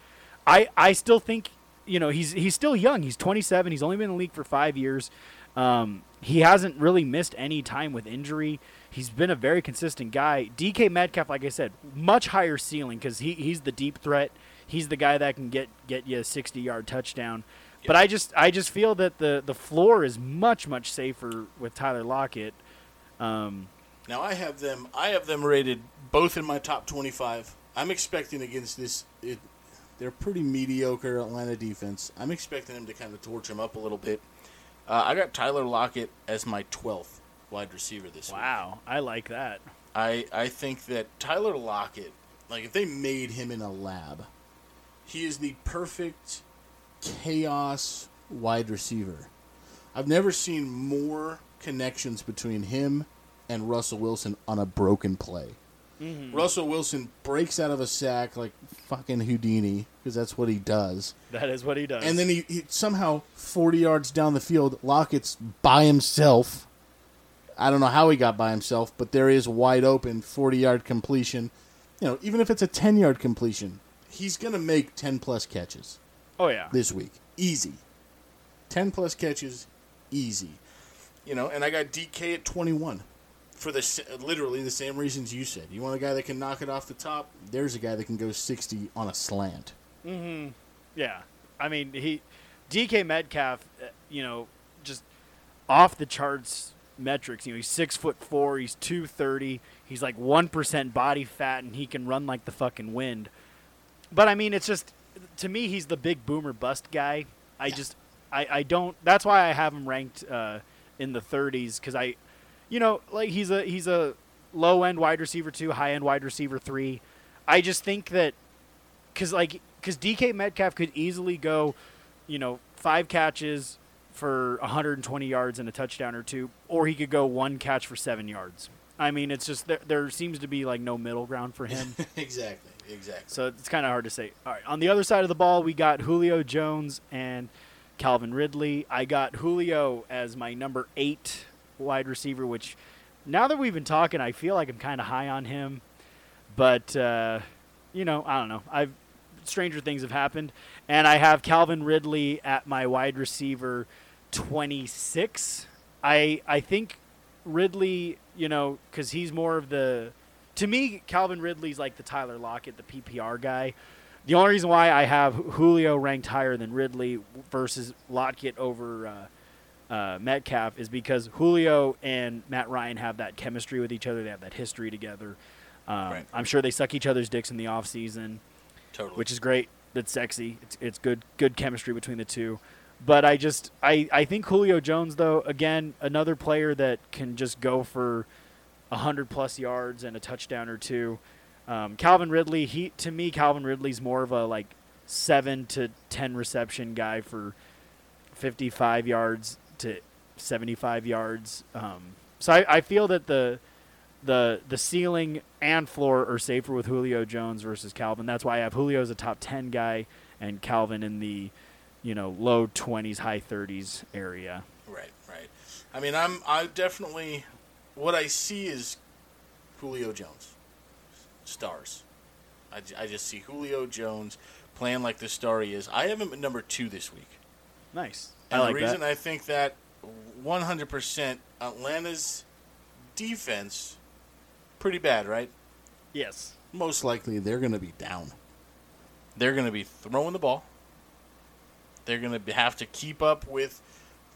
I I still think you know he's he's still young. He's 27. He's only been in the league for five years. Um, he hasn't really missed any time with injury. He's been a very consistent guy. DK Metcalf, like I said, much higher ceiling because he, he's the deep threat. He's the guy that can get get you a 60 yard touchdown. But I just I just feel that the the floor is much much safer with Tyler Lockett. Um, Now I have them. I have them rated both in my top twenty-five. I'm expecting against this. It, they're pretty mediocre Atlanta defense. I'm expecting them to kind of torch them up a little bit. Uh, I got Tyler Lockett as my twelfth wide receiver this week. wow, I like that. I I think that Tyler Lockett like if they made him in a lab, he is the perfect chaos wide receiver. I've never seen more connections between him and Russell Wilson on a broken play. Mm-hmm. Russell Wilson breaks out of a sack like fucking Houdini because that's what he does. That is what he does. And then he, he somehow 40 yards down the field, Lockett's by himself. I don't know how he got by himself, but there is wide open 40 yard completion. You know, even if it's a 10 yard completion, he's going to make 10 plus catches oh yeah, this week. Easy. 10 plus catches, easy. You know, and I got DK at 21 for the literally the same reasons you said. You want a guy that can knock it off the top? There's a guy that can go 60 on a slant. yeah. I mean, he DK Metcalf, uh, you know, just off the charts metrics. You know, he's six foot four. He's two thirty. He's like one percent body fat, and he can run like the fucking wind. But I mean, it's just to me, he's the big boomer bust guy. I just, I, I don't. That's why I have him ranked uh, in the 30s because I, you know, like he's a he's a low end wide receiver two, high end wide receiver three. I just think that because like because DK Metcalf could easily go, you know, five catches for 120 yards and a touchdown or two, or he could go one catch for seven yards. I mean, it's just there, there seems to be like no middle ground for him. [LAUGHS] exactly. Exactly. So it's kind of hard to say. All right, on the other side of the ball, we got Julio Jones and Calvin Ridley. I got Julio as my number eight wide receiver, which now that we've been talking, I feel like I'm kind of high on him. But uh, you know, I don't know. I've stranger things have happened, and I have Calvin Ridley at my wide receiver 26. I I think Ridley, you know, because he's more of the to me, Calvin Ridley's like the Tyler Lockett, the PPR guy. The only reason why I have Julio ranked higher than Ridley versus Lockett over uh, uh, Metcalf is because Julio and Matt Ryan have that chemistry with each other. They have that history together. Um, Right. I'm sure they suck each other's dicks in the off season, Totally. which is great. That's sexy. It's, it's good good chemistry between the two. But I just I, I think Julio Jones though again another player that can just go for hundred plus yards and a touchdown or two. Um, Calvin Ridley, he to me Calvin Ridley's more of a like seven to ten reception guy for fifty five yards to seventy five yards. Um, so I, I feel that the the the ceiling and floor are safer with Julio Jones versus Calvin. That's why I have Julio as a top ten guy and Calvin in the you know low twenties, high thirties area. Right, right. I mean, I'm I definitely what I see is Julio Jones stars. I just see Julio Jones playing like the star he is. I have him at number two this week. Nice. And I like the reason that. I think that 100% Atlanta's defense pretty bad, right? yes. Most likely they're going to be down. They're going to be throwing the ball. They're going to have to keep up with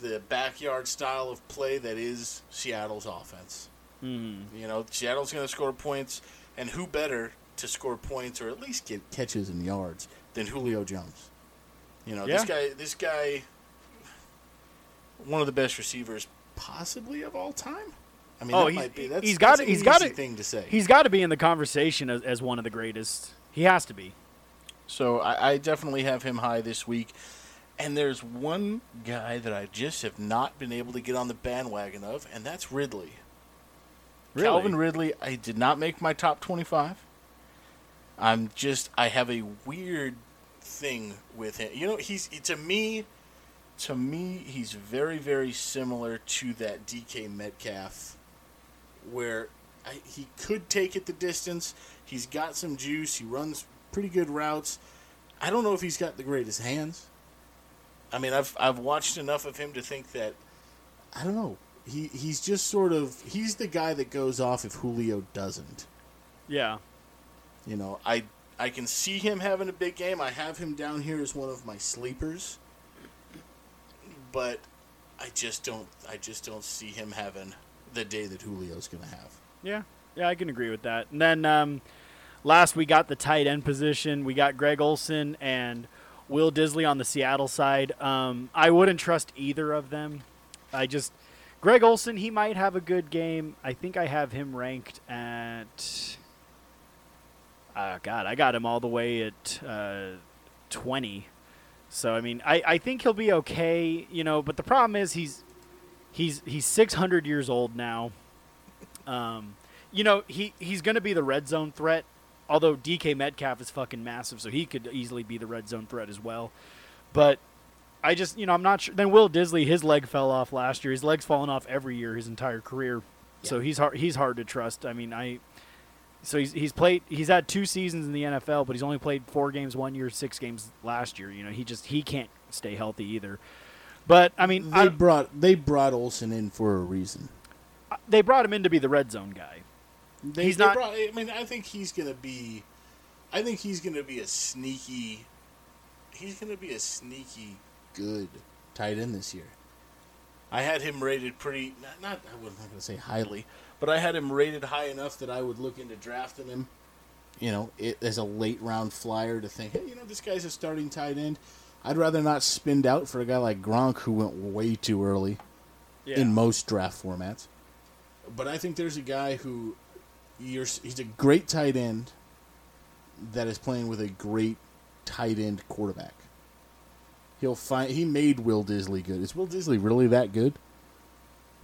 the backyard style of play that is Seattle's offense. Mm. You know, Seattle's going to score points, and who better to score points or at least get catches and yards than Julio Jones? You know, this guy, this guy, one of the best receivers possibly of all time. I mean, Oh, that he's- might be that's, he's got that's he's got it- thing to say. He's got to be in the conversation as, as one of the greatest. He has to be. So I, I definitely have him high this week. And there's one guy that I just have not been able to get on the bandwagon of, and that's Ridley. Really? Calvin Ridley, I did not make my top 25. I'm just, I have a weird thing with him. You know, he's, to me, to me, he's very, very similar to that DK Metcalf, where I, he could take it the distance. He's got some juice. He runs pretty good routes. I don't know if he's got the greatest hands. I mean, I've I've watched enough of him to think that I don't know. He he's just sort of he's the guy that goes off if Julio doesn't. Yeah. You know, I I can see him having a big game. I have him down here as one of my sleepers. But I just don't I just don't see him having the day that Julio's going to have. Yeah. Yeah, I can agree with that. And then um, last we got the tight end position. We got Greg Olsen and Will Dissly on the Seattle side. Um, I wouldn't trust either of them. I just Greg Olsen, he might have a good game. I think I have him ranked at Uh, God, I got him all the way at uh, 20. So I mean, I, I think he'll be okay, you know. But the problem is he's he's he's 600 years old now. Um, you know he he's going to be the red zone threat. Although DK Metcalf is fucking massive, so he could easily be the red zone threat as well. But I just you know I'm not sure. Then Will Dissly, his leg fell off last year. His leg's fallen off every year his entire career. So he's hard he's hard to trust. I mean I so he's he's played he's had two seasons in the NFL, but he's only played four games one year, six games last year. You know, he just he can't stay healthy either. But I mean, They I, brought they brought Olsen in for a reason. they brought him in to be the red zone guy. They, He's they not- Brought, I mean, I think he's gonna be. I think he's gonna be a sneaky. He's gonna be a sneaky good tight end this year. I had him rated pretty. Not, not I wasn't gonna say highly, but I had him rated high enough that I would look into drafting him. You know, it, as a late round flyer to think, hey, you know, this guy's a starting tight end. I'd rather not spend out for a guy like Gronk who went way too early Yeah. in most draft formats. But I think there's a guy who you're he's a great tight end that is playing with a great tight end quarterback. He'll find he made Will Dissly good. Is Will Dissly really that good?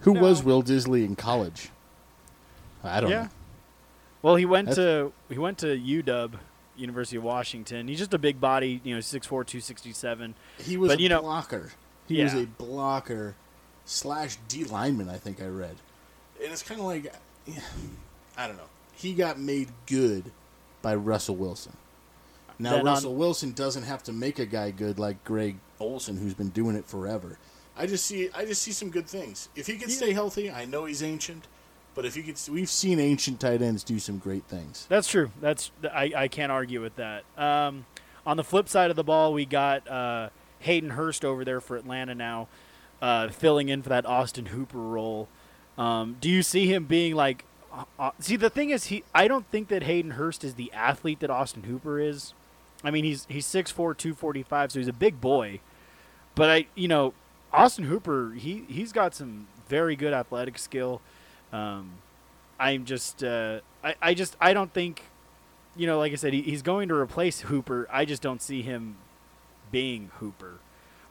Who No. was Will Dissly in college? I don't yeah. know. Well, he went That's- to he went to UW, University of Washington. He's just a big body, you know, 6'4", 267. He was But, a you know- blocker. He was a blocker slash D lineman. I think I read, and it's kind of like I don't know. He got made good by Russell Wilson. Now Then on- Russell Wilson doesn't have to make a guy good like Greg Olsen, who's been doing it forever. I just see I just see some good things. If he can stay healthy, I know he's ancient, but if he could, we've seen ancient tight ends do some great things. That's true. That's I, I can't argue with that. Um, on the flip side of the ball, we got uh, Hayden Hurst over there for Atlanta now, uh, filling in for that Austin Hooper role. Um, do you see him being like? Uh, uh, see, the thing is, he I don't think that Hayden Hurst is the athlete that Austin Hooper is. I mean, he's he's 6'4", 245, so he's a big boy. But I, you know, Austin Hooper, he he's got some very good athletic skill. Um, I'm just, uh, I, I just, I don't think, you know, like I said, he, he's going to replace Hooper. I just don't see him being Hooper,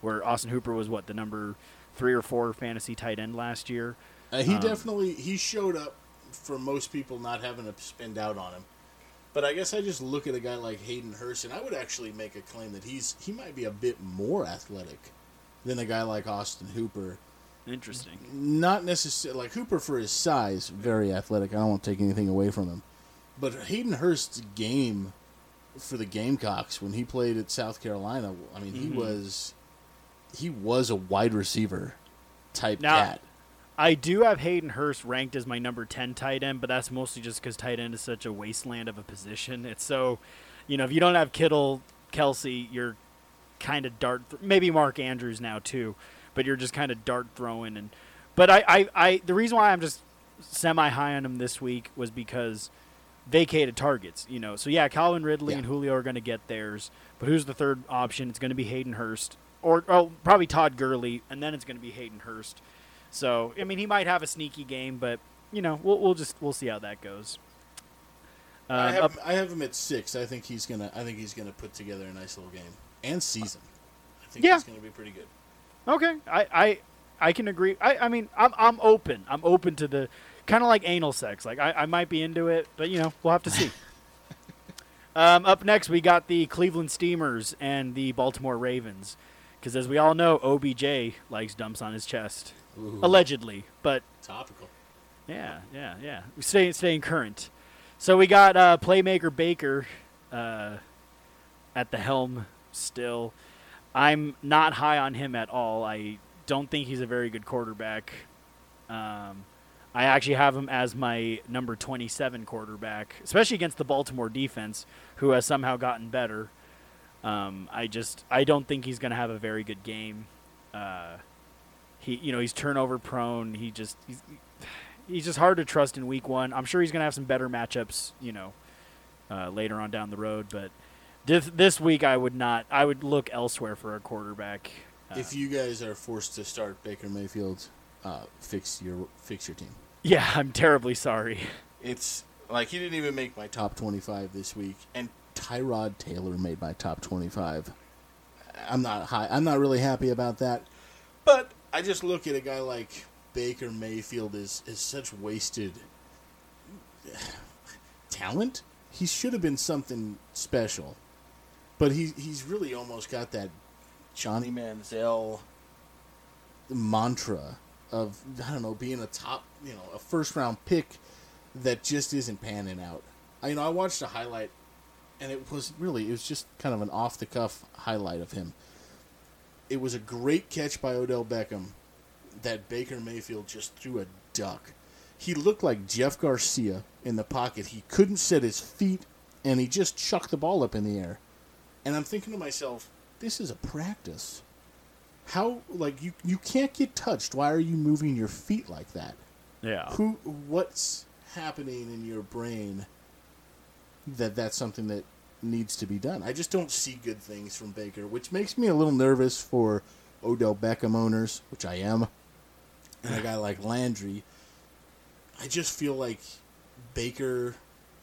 where Austin Hooper was what the number three or four fantasy tight end last year. Uh, he Um, definitely he showed up for most people not having to spend out on him. But I guess I just look at a guy like Hayden Hurst, and I would actually make a claim that he's he might be a bit more athletic than a guy like Austin Hooper. Interesting. Not necessarily like Hooper for his size, very athletic. I don't want to take anything away from him, but Hayden Hurst's game for the Gamecocks when he played at South Carolina, I mean, he Mhm. was he was a wide receiver type Now- cat. I do have Hayden Hurst ranked as my number 10 tight end, but that's mostly just because tight end is such a wasteland of a position. It's so, you know, if you don't have Kittle, Kelce, you're kind of dart. Th- maybe Mark Andrews now too, but you're just kind of dart throwing. And but I, I, I, the reason why I'm just semi high on him this week was because vacated targets. You know, so yeah, Calvin Ridley Yeah. and Julio are going to get theirs, but who's the third option? It's going to be Hayden Hurst, or oh, probably Todd Gurley, and then it's going to be Hayden Hurst. So I mean, he might have a sneaky game, but you know, we'll we'll just we'll see how that goes. I Um, have up- him, I have him at six. I think he's gonna. I think he's gonna put together a nice little game and season. I think Yeah. he's gonna be pretty good. okay, I, I I can agree. I, I mean, I'm I'm open. I'm open to the kind of like anal sex. Like I, I might be into it, but you know, we'll have to see. [LAUGHS] um, up next, we got the Cleveland Steamers and the Baltimore Ravens, because as we all know, OBJ likes dumps on his chest, Ooh, allegedly, but topical. Yeah, yeah, yeah. We stay staying current. So we got uh, playmaker Baker uh, at the helm still. I'm not high on him at all. I don't think he's a very good quarterback. Um, I actually have him as my number 27 quarterback, especially against the Baltimore defense, who has somehow gotten better. Um, I just I don't think he's going to have a very good game. Uh, he you know he's turnover prone. He just he's, he's just hard to trust in week one. I'm sure he's going to have some better matchups, you know, uh, later on down the road. But this this week, I would not. I would look elsewhere for a quarterback. Uh, if you guys are forced to start Baker Mayfield, uh, fix your fix your team. yeah, [LAUGHS] I'm terribly sorry. It's Like he didn't even make my top 25 this week, and Tyrod Taylor made my top 25. I'm not high. I'm not really happy about that, but I just look at a guy like Baker Mayfield is is such wasted talent. He should have been something special, but he he's really almost got that Johnny Manziel mantra of I don't know being a top you know a first round pick that just isn't panning out. I, you know I watched a highlight and it was really it was just kind of an off the cuff highlight of him. It was a great catch by Odell Beckham that Baker Mayfield just threw a duck. He looked like Jeff Garcia in the pocket. He couldn't set his feet and he just chucked the ball up in the air. And I'm thinking to myself, this is a practice. How like you you can't get touched. Why are you moving your feet like that? Yeah. Who what's happening in your brain that that's something that needs to be done. I just don't see good things from Baker, which makes me a little nervous for Odell Beckham owners, which I am, and a guy like Landry. I just feel like Baker,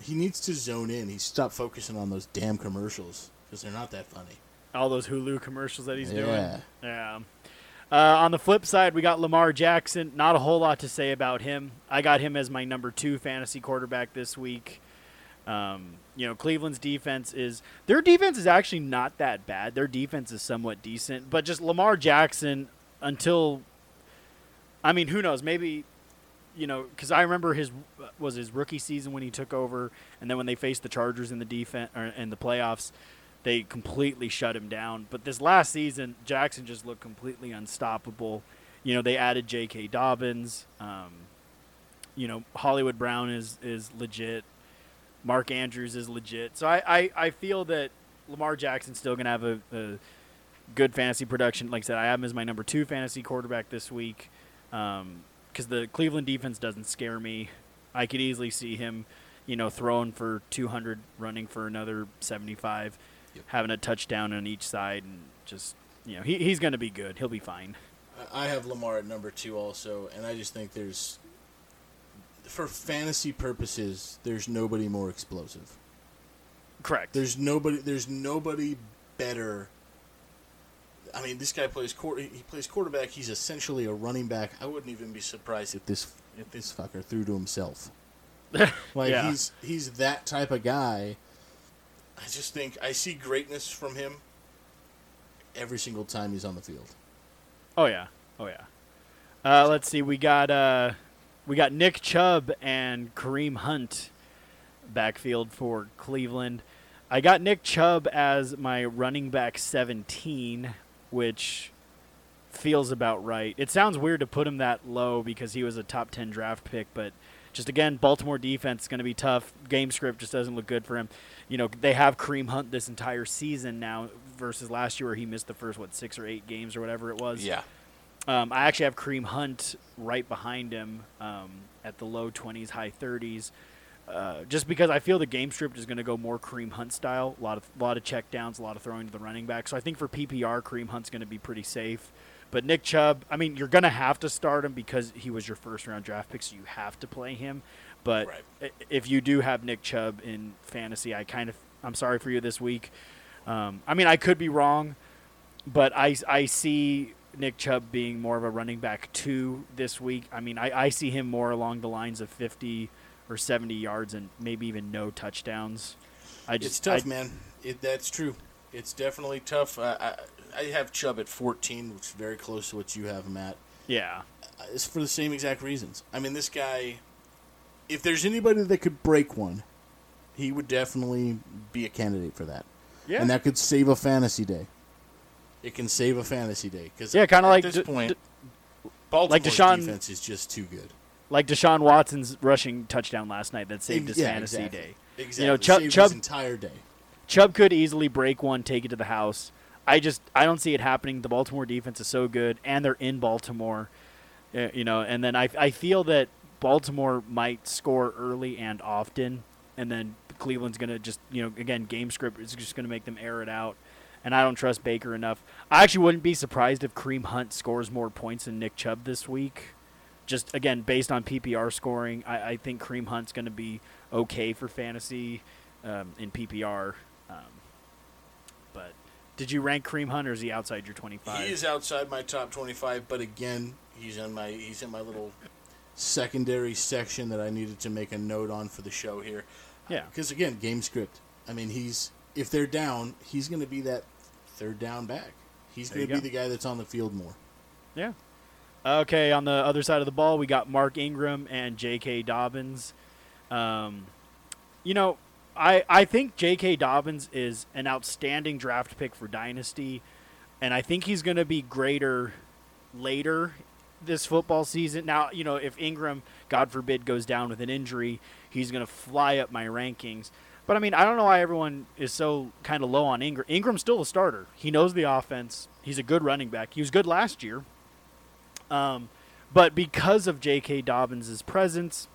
he needs to zone in. He stopped focusing on those damn commercials because they're not that funny. All those Hulu commercials that he's Yeah. doing. Yeah. Uh, on the flip side, we got Lamar Jackson. Not a whole lot to say about him. I got him as my number two fantasy quarterback this week. Um, you know, Cleveland's defense is their defense is actually not that bad. Their defense is somewhat decent, but just Lamar Jackson until I mean, who knows? Maybe you know, because I remember his was his rookie season when he took over, and then when they faced the Chargers in the defense or in the playoffs, they completely shut him down. But this last season, Jackson just looked completely unstoppable. You know, they added J.K. Dobbins. Um, you know, Hollywood Brown is is legit. Mark Andrews is legit. So I, I, I feel that Lamar Jackson's still going to have a, a good fantasy production. Like I said, I have him as my number two fantasy quarterback this week um, because the Cleveland defense doesn't scare me. I could easily see him, you know, throwing for 200, running for another 75, Yep. having a touchdown on each side, and just, you know, he, he's going to be good. He'll be fine. I have Lamar at number two also, and I just think there's, for fantasy purposes, there's nobody more explosive. Correct. There's nobody. There's nobody better. I mean, this guy plays quar- he plays quarterback. He's essentially a running back. I wouldn't even be surprised if this if this fucker threw to himself. [LAUGHS] Like Yeah. he's he's that type of guy. I just think I see greatness from him every single time he's on the field. Oh yeah, oh yeah. Uh, let's see. We got uh, we got Nick Chubb and Kareem Hunt backfield for Cleveland. I got Nick Chubb as my running back 17, which feels about right. It sounds weird to put him that low because he was a top 10 draft pick, but just again, Baltimore defense is going to be tough. Game script just doesn't look good for him. You know, they have Kareem Hunt this entire season now versus last year where he missed the first what six or eight games or whatever it was. Um, I actually have Kareem Hunt right behind him um, at the low 20s, high 30s. Uh, just because I feel the game script is going to go more Kareem Hunt style, a lot of lot of check downs, a lot of throwing to the running back. So I think for PPR, Kareem Hunt's going to be pretty safe. But Nick Chubb, I mean, you're going to have to start him because he was your first round draft pick, so you have to play him. But Right. if you do have Nick Chubb in fantasy, I kind of I'm sorry for you this week. Um, I mean, I could be wrong, but I, I see Nick Chubb being more of a running back two this week. I mean, I, I see him more along the lines of 50 or 70 yards and maybe even no touchdowns. I It's just tough, I- man. It, that's true. It's definitely tough. I, I, I have Chubb at 14, which is very close to what you have him at. Yeah, It's for the same exact reasons. I mean, this guy, if there's anybody that could break one, he would definitely be a candidate for that. yeah, And that could save a fantasy day. It can save a fantasy day. Cause Yeah, kinda like this D- point, D- Baltimore's Deshaun- defense is just too good. like Deshaun Watson's rushing touchdown last night that saved his Yeah, fantasy exactly. day. Exactly. You know, Chubb- Saved Chubb- his entire day. Chubb could easily break one, take it to the house. I just I don't see it happening. The Baltimore defense is so good, and they're in Baltimore, uh, you know. And then I I feel that Baltimore might score early and often, and then Cleveland's gonna just you know again game script is just gonna make them air it out. And I don't trust Baker enough. I actually wouldn't be surprised if Kareem Hunt scores more points than Nick Chubb this week. Just again based on PPR scoring, I, I think Kareem Hunt's going to be okay for fantasy um, in PPR. Um, but did you rank Kareem Hunt or is he outside your 25? He is outside my top 25, but again, he's in my he's in my little secondary section that I needed to make a note on for the show here. Yeah. Because again, game script. I mean, he's if they're down, he's going to be that third down back. He's going to be go. the guy that's on the field more. Yeah. Okay, on the other side of the ball, we got Mark Ingram and J.K. Dobbins. Um, you know, I I think J.K. Dobbins is an outstanding draft pick for Dynasty, and I think he's going to be greater later this football season. Now, you know, if Ingram, God forbid, goes down with an injury, he's going to fly up my rankings. But I mean, I don't know why everyone is so kind of low on Ingram. Ingram's still a starter. He knows the offense. He's a good running back. He was good last year. Um, but because of J.K. Dobbins' presence,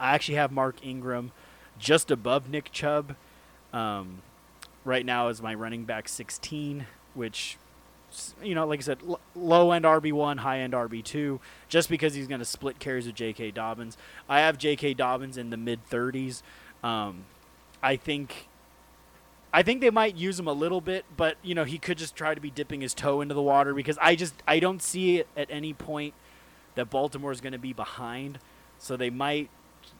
I actually have Mark Ingram just above Nick Chubb. Um, right now is my running back 16, which, you know, like I said, l- low end RB1, high end RB2, just because he's going to split carries with J.K. Dobbins. I have J.K. Dobbins in the mid 30s. Um, I think. I think they might use him a little bit, but you know he could just try to be dipping his toe into the water because I just I don't see it at any point that Baltimore is going to be behind, so they might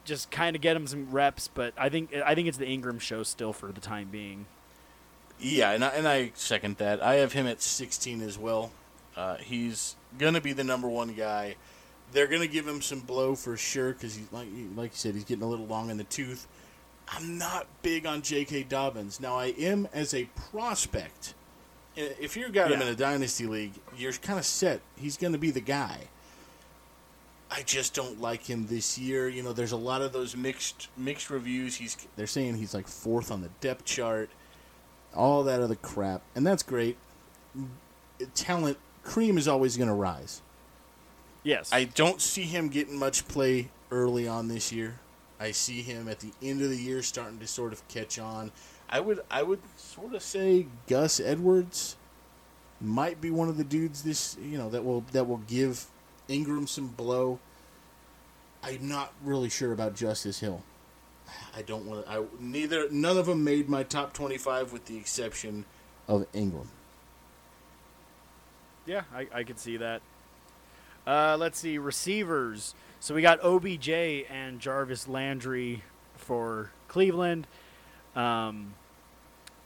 just kind of get him some reps. But I think I think it's the Ingram show still for the time being. Yeah, and I, and I second that. I have him at 16 as well. Uh, he's gonna be the number one guy. They're gonna give him some blow for sure because he's like like you said, he's getting a little long in the tooth. I'm not big on J.K. Dobbins. Now I am as a prospect. If you've got him Yeah. in a dynasty league, you're kind of set. He's gonna be the guy. I just don't like him this year. You know, there's a lot of those mixed mixed reviews. He's they're saying he's like fourth on the depth chart all that other crap, and that's great. Talent, cream is always going to rise. Yes, I don't see him getting much play early on this year. I see him at the end of the year starting to sort of catch on. I would, I would sort of say Gus Edwards might be one of the dudes this, you know, that will that will give Ingram some blow. I'm not really sure about Justice Hill. I don't want to. I neither. None of them made my top 25, with the exception of Ingram. Yeah, I, I could see that. Uh, let's see receivers. So we got OBJ and Jarvis Landry for Cleveland. Um,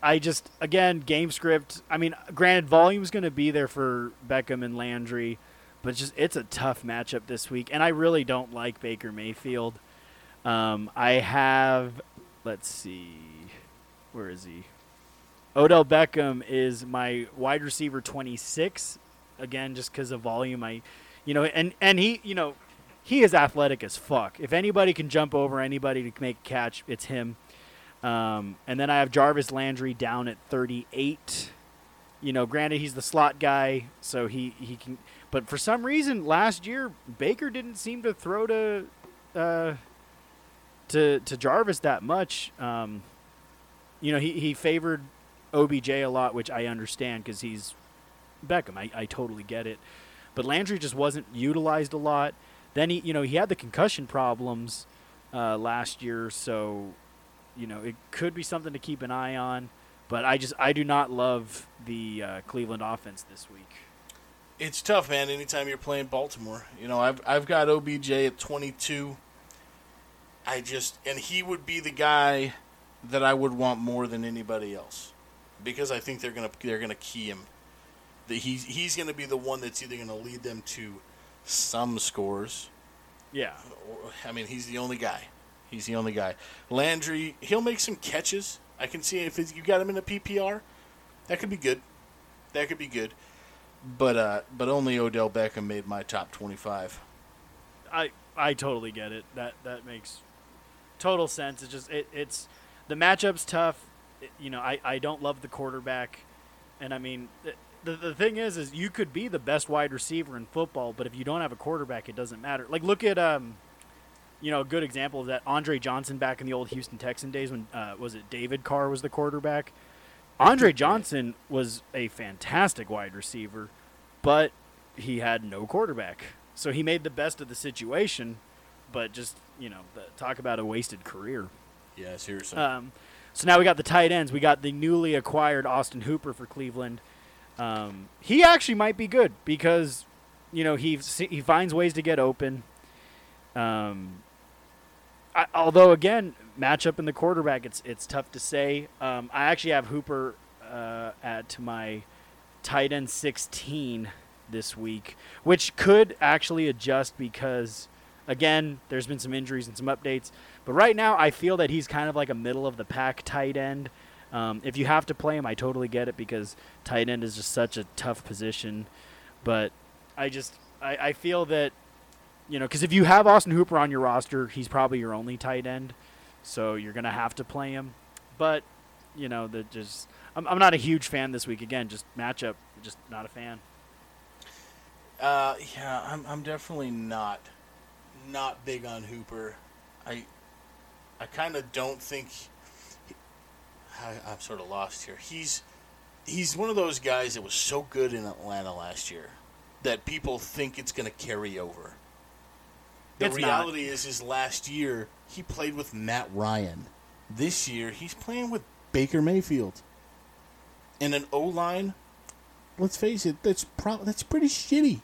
I just again game script. I mean, granted, volume's going to be there for Beckham and Landry, but just it's a tough matchup this week, and I really don't like Baker Mayfield. Um, I have, let's see, where is he? Odell Beckham is my wide receiver 26. Again, just because of volume, I, you know, and and he, you know, he is athletic as fuck. If anybody can jump over anybody to make a catch, it's him. Um, and then I have Jarvis Landry down at 38. You know, granted he's the slot guy, so he he can. But for some reason, last year Baker didn't seem to throw to uh, to to Jarvis that much. Um, you know, he he favored OBJ a lot, which I understand because he's Beckham. I, I totally get it. But Landry just wasn't utilized a lot. Then he, you know, he had the concussion problems uh, last year, so you know it could be something to keep an eye on. But I just I do not love the uh, Cleveland offense this week. It's tough, man. Anytime you're playing Baltimore, you know, I've I've got OBJ at 22. I just and he would be the guy that I would want more than anybody else because I think they're gonna they're gonna key him. That he's he's gonna be the one that's either gonna lead them to some scores. Yeah, I mean, he's the only guy. He's the only guy. Landry, he'll make some catches. I can see if you got him in a PPR, that could be good. That could be good. But uh, but only Odell Beckham made my top 25. I I totally get it. That that makes total sense. It's just it, it's the matchup's tough. It- you know, I, I don't love the quarterback, and I mean the, the the thing is is you could be the best wide receiver in football, but if you don't have a quarterback, it doesn't matter. Like look at um, you know, a good example of that Andre Johnson back in the old Houston Texan days when uh, was it David Carr was the quarterback. Andre Johnson was a fantastic wide receiver, but he had no quarterback. So he made the best of the situation, but just you know, the, talk about a wasted career. Yeah, seriously. Um, so now we got the tight ends. We got the newly acquired Austin Hooper for Cleveland. Um, he actually might be good because, you know, he he finds ways to get open. Um, I, although again, matchup in the quarterback, it's it's tough to say. Um, I actually have Hooper uh, at my tight end 16 this week, which could actually adjust because, again, there's been some injuries and some updates. But right now, I feel that he's kind of like a middle of the pack tight end. Um, if you have to play him, I totally get it because tight end is just such a tough position. But I just I, I feel that you know because if you have Austin Hooper on your roster, he's probably your only tight end, so you're gonna have to play him. But you know that just I'm, I'm not a huge fan this week. Again, just matchup, just not a fan. Uh, yeah, I'm I'm definitely not not big on Hooper. I I kind of don't think I, I'm sort of lost here. He's he's one of those guys that was so good in Atlanta last year that people think it's going to carry over. The It's not. reality is, is last year he played with Matt Ryan. This year he's playing with Baker Mayfield. And an O line. Let's face it, that's pro- that's pretty shitty.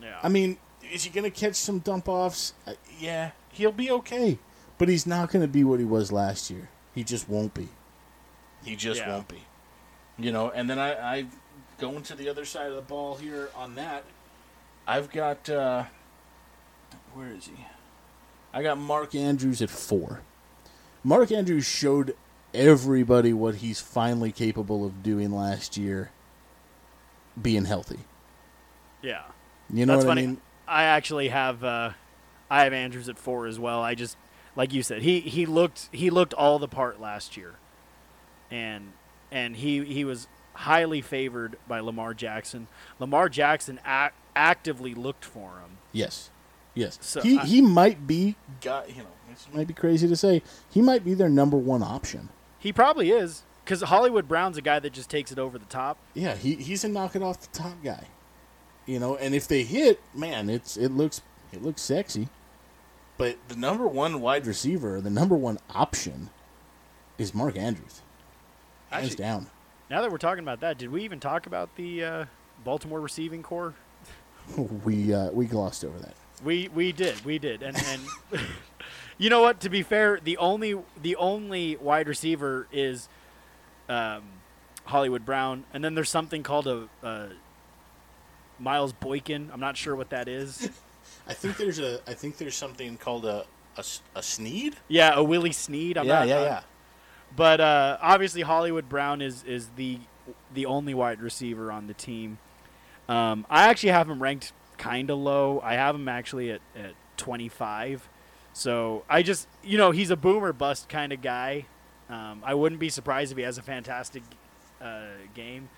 Yeah. I mean, is he going to catch some dump offs? Uh, yeah, he'll be okay. But he's not going to be what he was last year. He just won't be. He just Yeah. won't be. You know, and then I, I going to the other side of the ball here on that. I've got uh where is he? I got Mark Andrews at four. Mark Andrews showed everybody what he's finally capable of doing last year being healthy. yeah. You know That's what funny. I mean? I actually have uh, I have Andrews at four as well. I just like you said, he he looked he looked all the part last year, and and he he was highly favored by Lamar Jackson. Lamar Jackson ac- actively looked for him. Yes, yes. So he I- he might be. Got you know. This might be crazy to say. He might be their number one option. He probably is because Hollywood Brown's a guy that just takes it over the top. Yeah, he he's a knock it off the top guy. You know, and if they hit, man, it's it looks it looks sexy. But the number one wide receiver, the number one option, is Mark Andrews. Hands Actually- down. Now that we're talking about that, did we even talk about the uh, Baltimore receiving core? [LAUGHS] we uh, we glossed over that. We we did we did and and [LAUGHS] you know what? To be fair, the only the only wide receiver is um, Hollywood Brown, and then there's something called a uh, Miles Boykin. I'm not sure what that is. [LAUGHS] I think there's a I think there's something called a a Snead. yeah, a Willie Snead. I'm yeah, not, yeah, uh, yeah. But uh, obviously, Hollywood Brown is is the the only wide receiver on the team. Um, I actually have him ranked kind of low. I have him actually at, at 25. So I just, you know, he's a boomer bust kind of guy. Um, I wouldn't be surprised if he has a fantastic uh, game,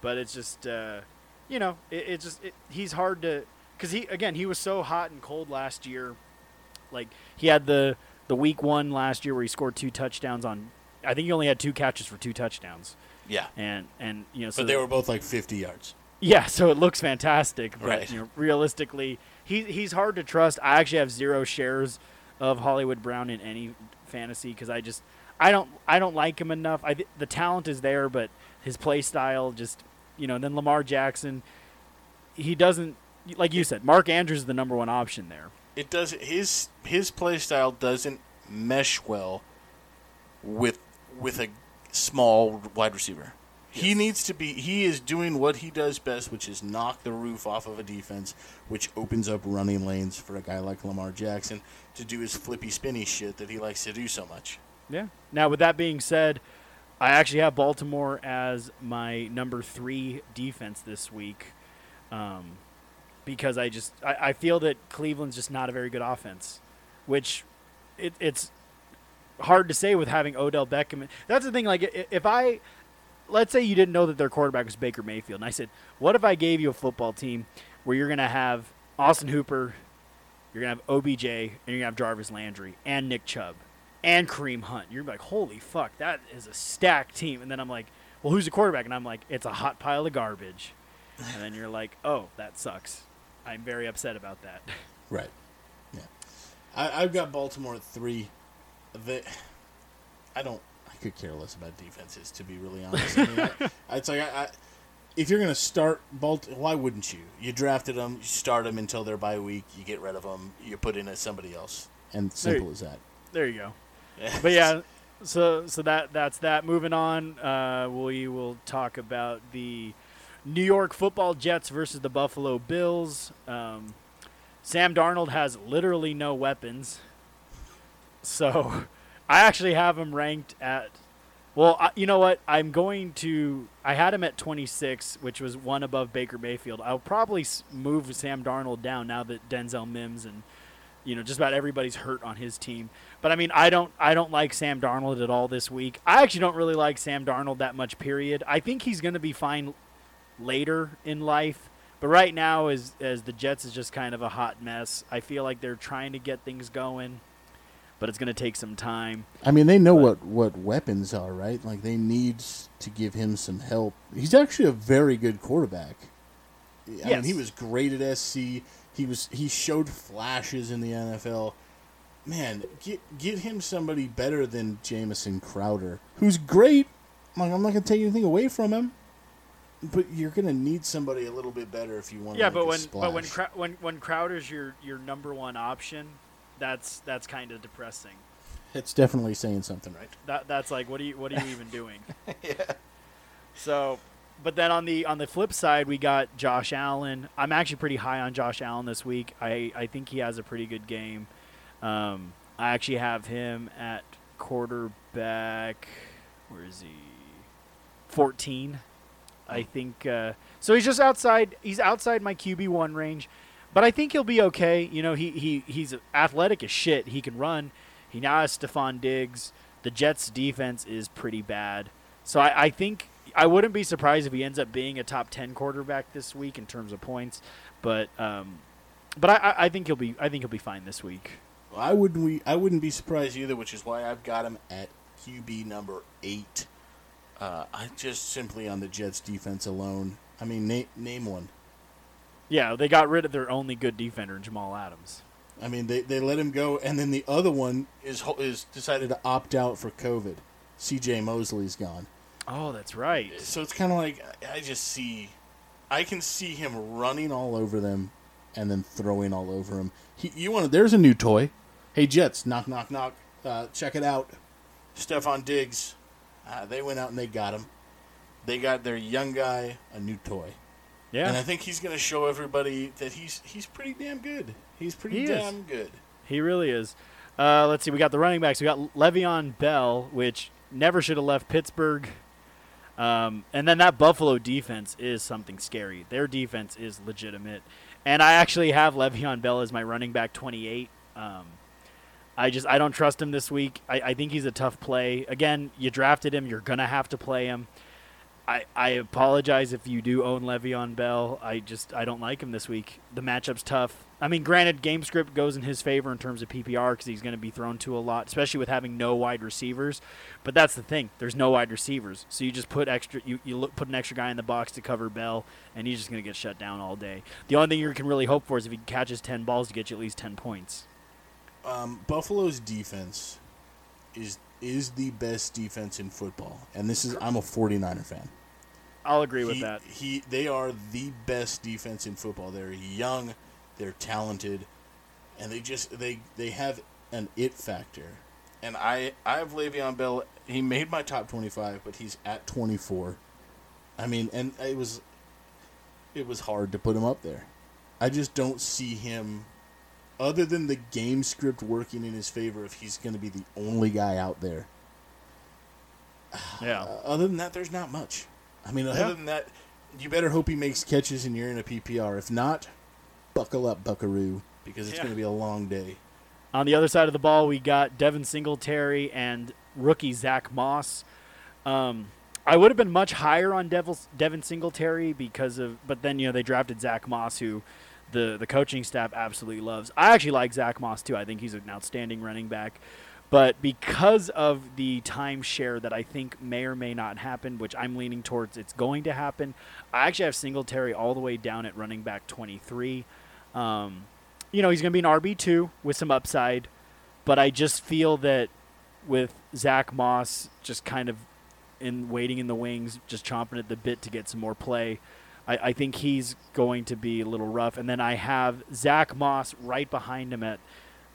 but it's just, uh, you know, it, just it, he's hard to because he again he was so hot and cold last year. Like he had the the week one last year where he scored two touchdowns on. I think he only had two catches for two touchdowns, Yeah. and and you know, so But they were both like 50 yards. yeah, so it looks fantastic, but Right. you know, realistically, he he's hard to trust. I actually have zero shares of Hollywood Brown in any fantasy because I just I don't I don't like him enough. I the talent is there, but his play style just you know. And then Lamar Jackson, he doesn't like you said. Mark Andrews is the number one option there. it does his his play style doesn't mesh well with with a small wide receiver. He needs to be he is doing what he does best, which is knock the roof off of a defense, which opens up running lanes for a guy like Lamar Jackson to do his flippy spinny shit that he likes to do so much. Yeah. Now, with that being said, I actually have Baltimore as my number three defense this week, um, because I just I, I feel that Cleveland's just not a very good offense, which it, it's hard to say with having Odell Beckham. That's the thing. Like, if I let's say you didn't know that their quarterback was Baker Mayfield, and I said, what if I gave you a football team where you're gonna have Austin Hooper, you're gonna have OBJ, and you're gonna have Jarvis Landry and Nick Chubb and Kareem Hunt. You're like, holy fuck, that is a stacked team. And then I'm like, well, who's the quarterback? And I'm like, it's a hot pile of garbage. And then you're like, oh, that sucks. I'm very upset about that. [LAUGHS] Right. Yeah. I, I've got Baltimore at three. They, I don't. I could care less about defenses, to be really honest. [LAUGHS] I mean, I, it's like I, I, if you're gonna start Balt, why wouldn't you? You drafted them, you start them until they're bye week, you get rid of them, you put in as somebody else, and simple There- as that. There you go. But yeah, [LAUGHS] so so that that's that. Moving on, uh, we will talk about the New York Football Jets versus the Buffalo Bills. Um, Sam Darnold has literally no weapons, so [LAUGHS] I actually have him ranked at. Well, I, you know what? I'm going to. I had him at 26, which was one above Baker Mayfield. I'll probably move Sam Darnold down now that Denzel Mims and you know just about everybody's hurt on his team. But I mean, I don't I don't like Sam Darnold at all this week. I actually don't really like Sam Darnold that much. Period. I think he's going to be fine later in life. But right now, as as the Jets is just kind of a hot mess. I feel like they're trying to get things going, but it's going to take some time. I mean, they know But- what what weapons are, right? Like they need to give him some help. He's actually a very good quarterback. I mean, he was great at SC. He was he showed flashes in the NFL. Man, get get him somebody better than Jamison Crowder, who's great. Like I'm not gonna take anything away from him, but you're gonna need somebody a little bit better if you want. Yeah, to but when but when splash. Crow- when when Crowder's your your number one option, that's that's kind of depressing. it's definitely saying something, right? That that's like what are you what are you even doing? [LAUGHS] yeah. So, but then on the on the flip side, we got Josh Allen. I'm actually pretty high on Josh Allen this week. I I think he has a pretty good game. Um, I actually have him at quarterback. Where is he? Fourteen. I think uh, so. He's just outside. He's outside my QB one range, but I think he'll be okay. You know, he, he he's athletic as shit. He can run. He now has Stefon Diggs. The Jets' defense is pretty bad, so I, I think I wouldn't be surprised if he ends up being a top ten quarterback this week in terms of points. But um, but I, I- think he'll be I think he'll be fine this week. I wouldn't we I wouldn't be surprised either, which is why I've got him at QB number eight. Uh, I just simply on the Jets defense alone. I mean, name name one. Yeah, they got rid of their only good defender, Jamal Adams. I mean, they, they let him go, and then the other one is is decided to opt out for COVID. C.J. Mosley's gone, Oh, that's right. so it's kind of like I just see, I can see him running all over them, and then throwing all over him. He, you want? There's a new toy. Hey Jets, knock knock knock. Uh, check it out. Stefon Diggs. Uh, they went out and they got him. They got their young guy a new toy. Yeah, And I think he's going to show everybody that he's he's pretty damn good. He's pretty He is. damn good. He really is. Uh, let's see. We got the running backs. We got Le'Veon Bell, which never should have left Pittsburgh. Um, and then that Buffalo defense is something scary. Their defense is legitimate. And I actually have Le'Veon Bell as my running back 28. Um, I just I don't trust him this week. I, I think he's a tough play. Again, you drafted him. You're gonna have to play him. I, I apologize if you do own Le'Veon Bell. I just I don't like him this week. The matchup's tough. I mean, granted, game script goes in his favor in terms of PPR because he's going to be thrown to a lot, especially with having no wide receivers. But that's the thing. There's no wide receivers, so you just put extra you, you look, put an extra guy in the box to cover Bell, and he's just going to get shut down all day. The only thing you can really hope for is if he catches ten balls to get you at least ten points. Um, Buffalo's defense is is the best defense in football, and this is I'm a 49er fan. I'll agree with he, that. He they are the best defense in football. They're young, they're talented, and they just they they have an it factor. And I I have Le'Veon Bell. He made my top 25, but he's at 24. I mean, and it was it was hard to put him up there. I just don't see him other than the game script working in his favor if he's going to be the only guy out there. Yeah. Uh, other than that, there's not much. I mean, other Yeah. than that, you better hope he makes catches and you're in a PPR. If not, buckle up, Buckaroo, because it's Yeah. going to be a long day. On the other side of the ball, we got Devin Singletary and rookie Zach Moss. Um, I would have been much higher on Devil, Devin Singletary because of, but then you know they drafted Zach Moss, who the the coaching staff absolutely loves. I actually like Zach Moss too. I think he's an outstanding running back. But because of the timeshare that I think may or may not happen, which I'm leaning towards it's going to happen, I actually have Singletary all the way down at running back 23. Um, you know, he's going to be an RB two with some upside, but I just feel that with Zach Moss just kind of in waiting in the wings, just chomping at the bit to get some more play. I, I think he's going to be a little rough. And then I have Zach Moss right behind him at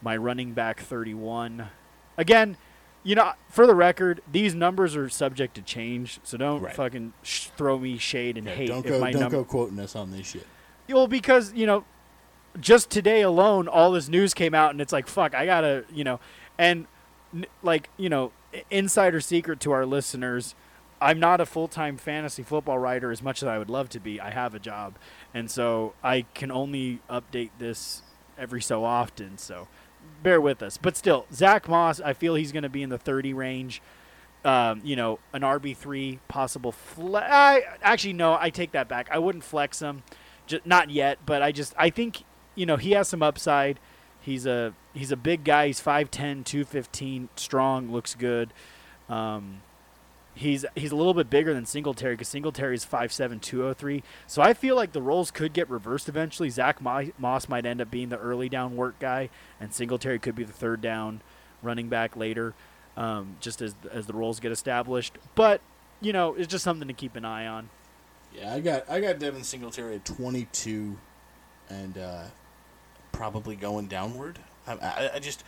my running back 31. Again, you know, for the record, these numbers are subject to change, so don't Right. fucking sh- throw me shade and Yeah, hate don't go my don't number. go quoting us on this shit. Well, because you know, just today alone, all this news came out, and it's like, fuck, I gotta, you know, and n- like, you know, insider secret to our listeners, I'm not a full time fantasy football writer as much as I would love to be. I have a job, and so I can only update this every so often. So bear with us. But still, Zach Moss, I feel he's going to be in the 30 range. Um, you know, an RB three possible. Fle- I actually no, I take that back. I wouldn't flex him, just, not yet. But I just I think you know he has some upside. He's a he's a big guy. He's 5'10", 215, strong, looks good. Um, he's he's a little bit bigger than Singletary because Singletary is 5'7", 203. So I feel like the roles could get reversed eventually. Zach Moss might end up being the early down work guy, and Singletary could be the third down running back later, um, just as as the roles get established. But you know, it's just something to keep an eye on. Yeah, I got I got Devin Singletary at 22, and uh, probably going downward. I, I, I just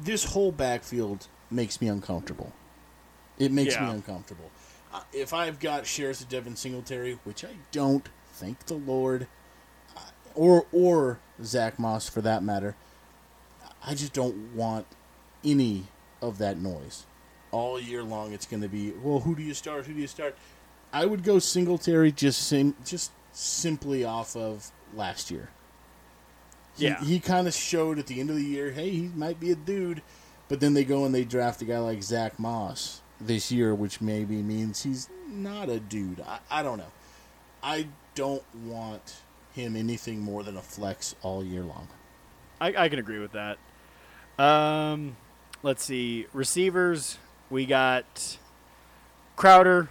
this whole backfield makes me uncomfortable. It makes me uncomfortable. Uh, if I've got shares of Devin Singletary, which I don't, thank the Lord, uh, or or Zach Moss for that matter, I just don't want any of that noise. All year long, it's going to be, well, who do you start? Who do you start? I would go Singletary just sim- just simply off of last year. He, Yeah. he kind of showed at the end of the year, hey, he might be a dude, but then they go and they draft a guy like Zach Moss this year, which maybe means he's not a dude. I, I don't know. I don't want him anything more than a flex all year long. I, I can agree with that. Um, let's see. Receivers, we got Crowder.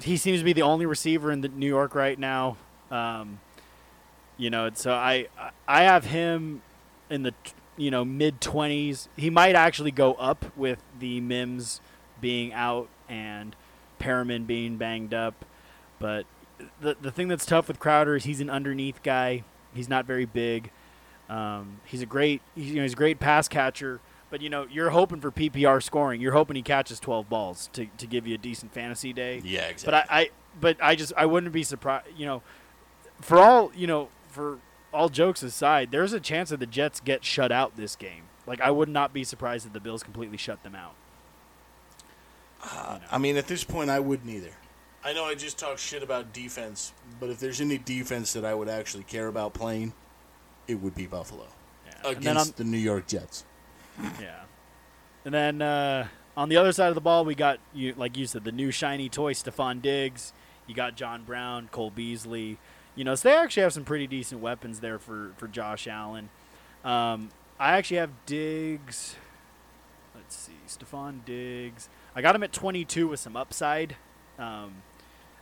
He seems to be the only receiver in New York right now. Um, you know, so I I have him in the you know mid twenties. He might actually go up with the Mims being out and Perriman being banged up, but the the thing that's tough with Crowder is he's an underneath guy. He's not very big. Um, he's a great, he's, you know, he's a great pass catcher. But you know, you're hoping for PPR scoring. You're hoping he catches 12 balls to, to give you a decent fantasy day. Yeah, exactly. But I, I, but I just, I wouldn't be surprised. You know, for all you know, for all jokes aside, there's a chance that the Jets get shut out this game. Like I would not be surprised if the Bills completely shut them out. Uh, I mean, at this point, I wouldn't either. I know I just talked shit about defense, but if there's any defense that I would actually care about playing, it would be Buffalo Yeah. And on- against the New York Jets. Yeah. And then uh, on the other side of the ball, we got you, like you said, the new shiny toy, Stefon Diggs. You got John Brown, Cole Beasley. You know, so they actually have some pretty decent weapons there for for Josh Allen. Um, I actually have Diggs. Let's see, Stefon Diggs. I got him at 22 with some upside. Um,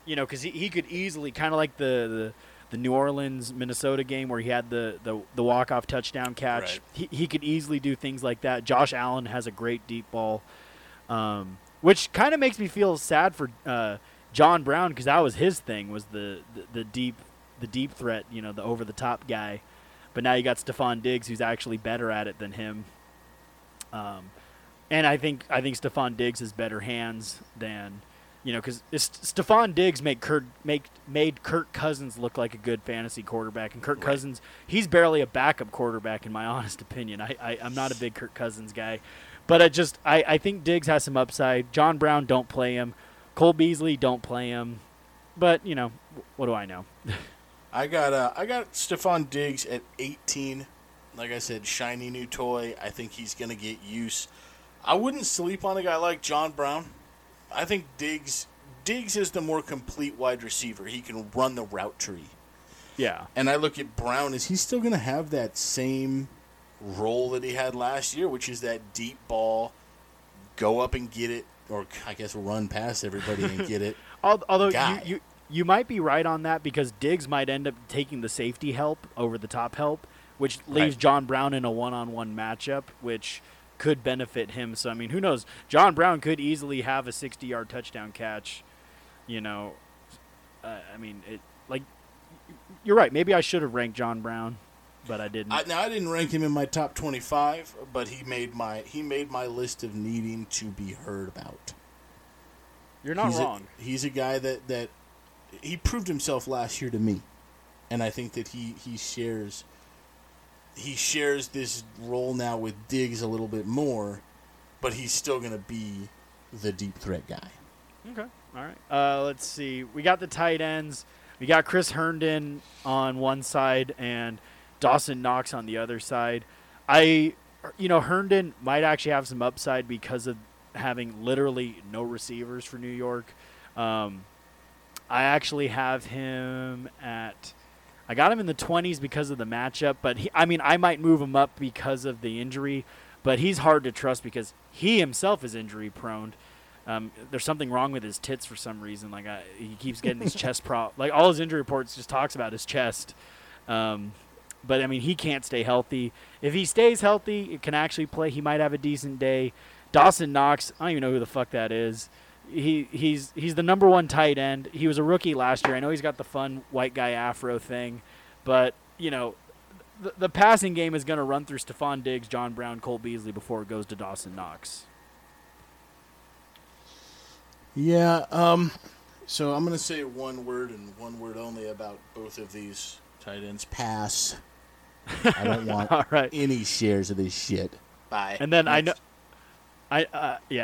you know, because he, he could easily kind of like the, the the New Orleans Minnesota game where he had the the, the walk off touchdown catch. Right. He he could easily do things like that. Josh Allen has a great deep ball, um, which kind of makes me feel sad for uh, John Brown because that was his thing was the, the the deep the deep threat. You know, the over the top guy. But now you got Stefon Diggs, who's actually better at it than him. Um, and I think I think Stefon Diggs has better hands than you know because Stefon Diggs made Kurt make made Kirk Cousins look like a good fantasy quarterback, and Kirk Right. Cousins he's barely a backup quarterback in my [LAUGHS] honest opinion. I, I I'm not a big Kirk Cousins guy, but I just I I think Diggs has some upside. John Brown don't play him, Cole Beasley don't play him, but you know what do I know? [LAUGHS] I got uh, I got Stefon Diggs at 18. Like I said, shiny new toy. I think he's going to get use. I wouldn't sleep on a guy like John Brown. I think Diggs Diggs is the more complete wide receiver. He can run the route tree. Yeah, And I look at Brown. Is he still going to have that same role that he had last year, which is that deep ball, go up and get it, or I guess run past everybody and get it? [LAUGHS] Al- although you, you you might be right on that because Diggs might end up taking the safety help over the top help, which leaves Right. John Brown in a one-on-one matchup, which could benefit him. So I mean, who knows? John Brown could easily have a 60-yard touchdown catch. You know, uh, I mean, it like you're right. Maybe I should have ranked John Brown, but I didn't. I, now I didn't rank him in my top twenty-five, but he made my he made my list of needing to be heard about. you're not he's wrong. A, he's a guy that that he proved himself last year to me, and I think that he he shares he shares this role now with Diggs a little bit more, but he's still going to be the deep threat guy. Okay. All right. Uh, let's see. We got the tight ends. We got Chris Herndon on one side and Dawson Knox on the other side. I, you know, Herndon might actually have some upside because of having literally no receivers for New York. Um, I actually have him at. I got him in the 20s because of the matchup, but he, I mean, I might move him up because of the injury, but he's hard to trust because he himself is injury prone. Um, there's something wrong with his tits for some reason. Like I, he keeps getting these [LAUGHS] chest prop. Like all his injury reports just talks about his chest. Um, but I mean, he can't stay healthy. If he stays healthy, it can actually play. He might have a decent day. Dawson Knox, I don't even know who the fuck that is. He he's he's the number one tight end. He was a rookie last year. I know he's got the fun white guy afro thing, but you know, the, the passing game is going to run through Stefon Diggs, John Brown, Cole Beasley before it goes to Dawson Knox. Yeah. Um. So I'm going to say one word and one word only about both of these tight ends. Pass. I don't [LAUGHS] want All right. any shares of this shit. Bye. And then I know, I uh, yeah,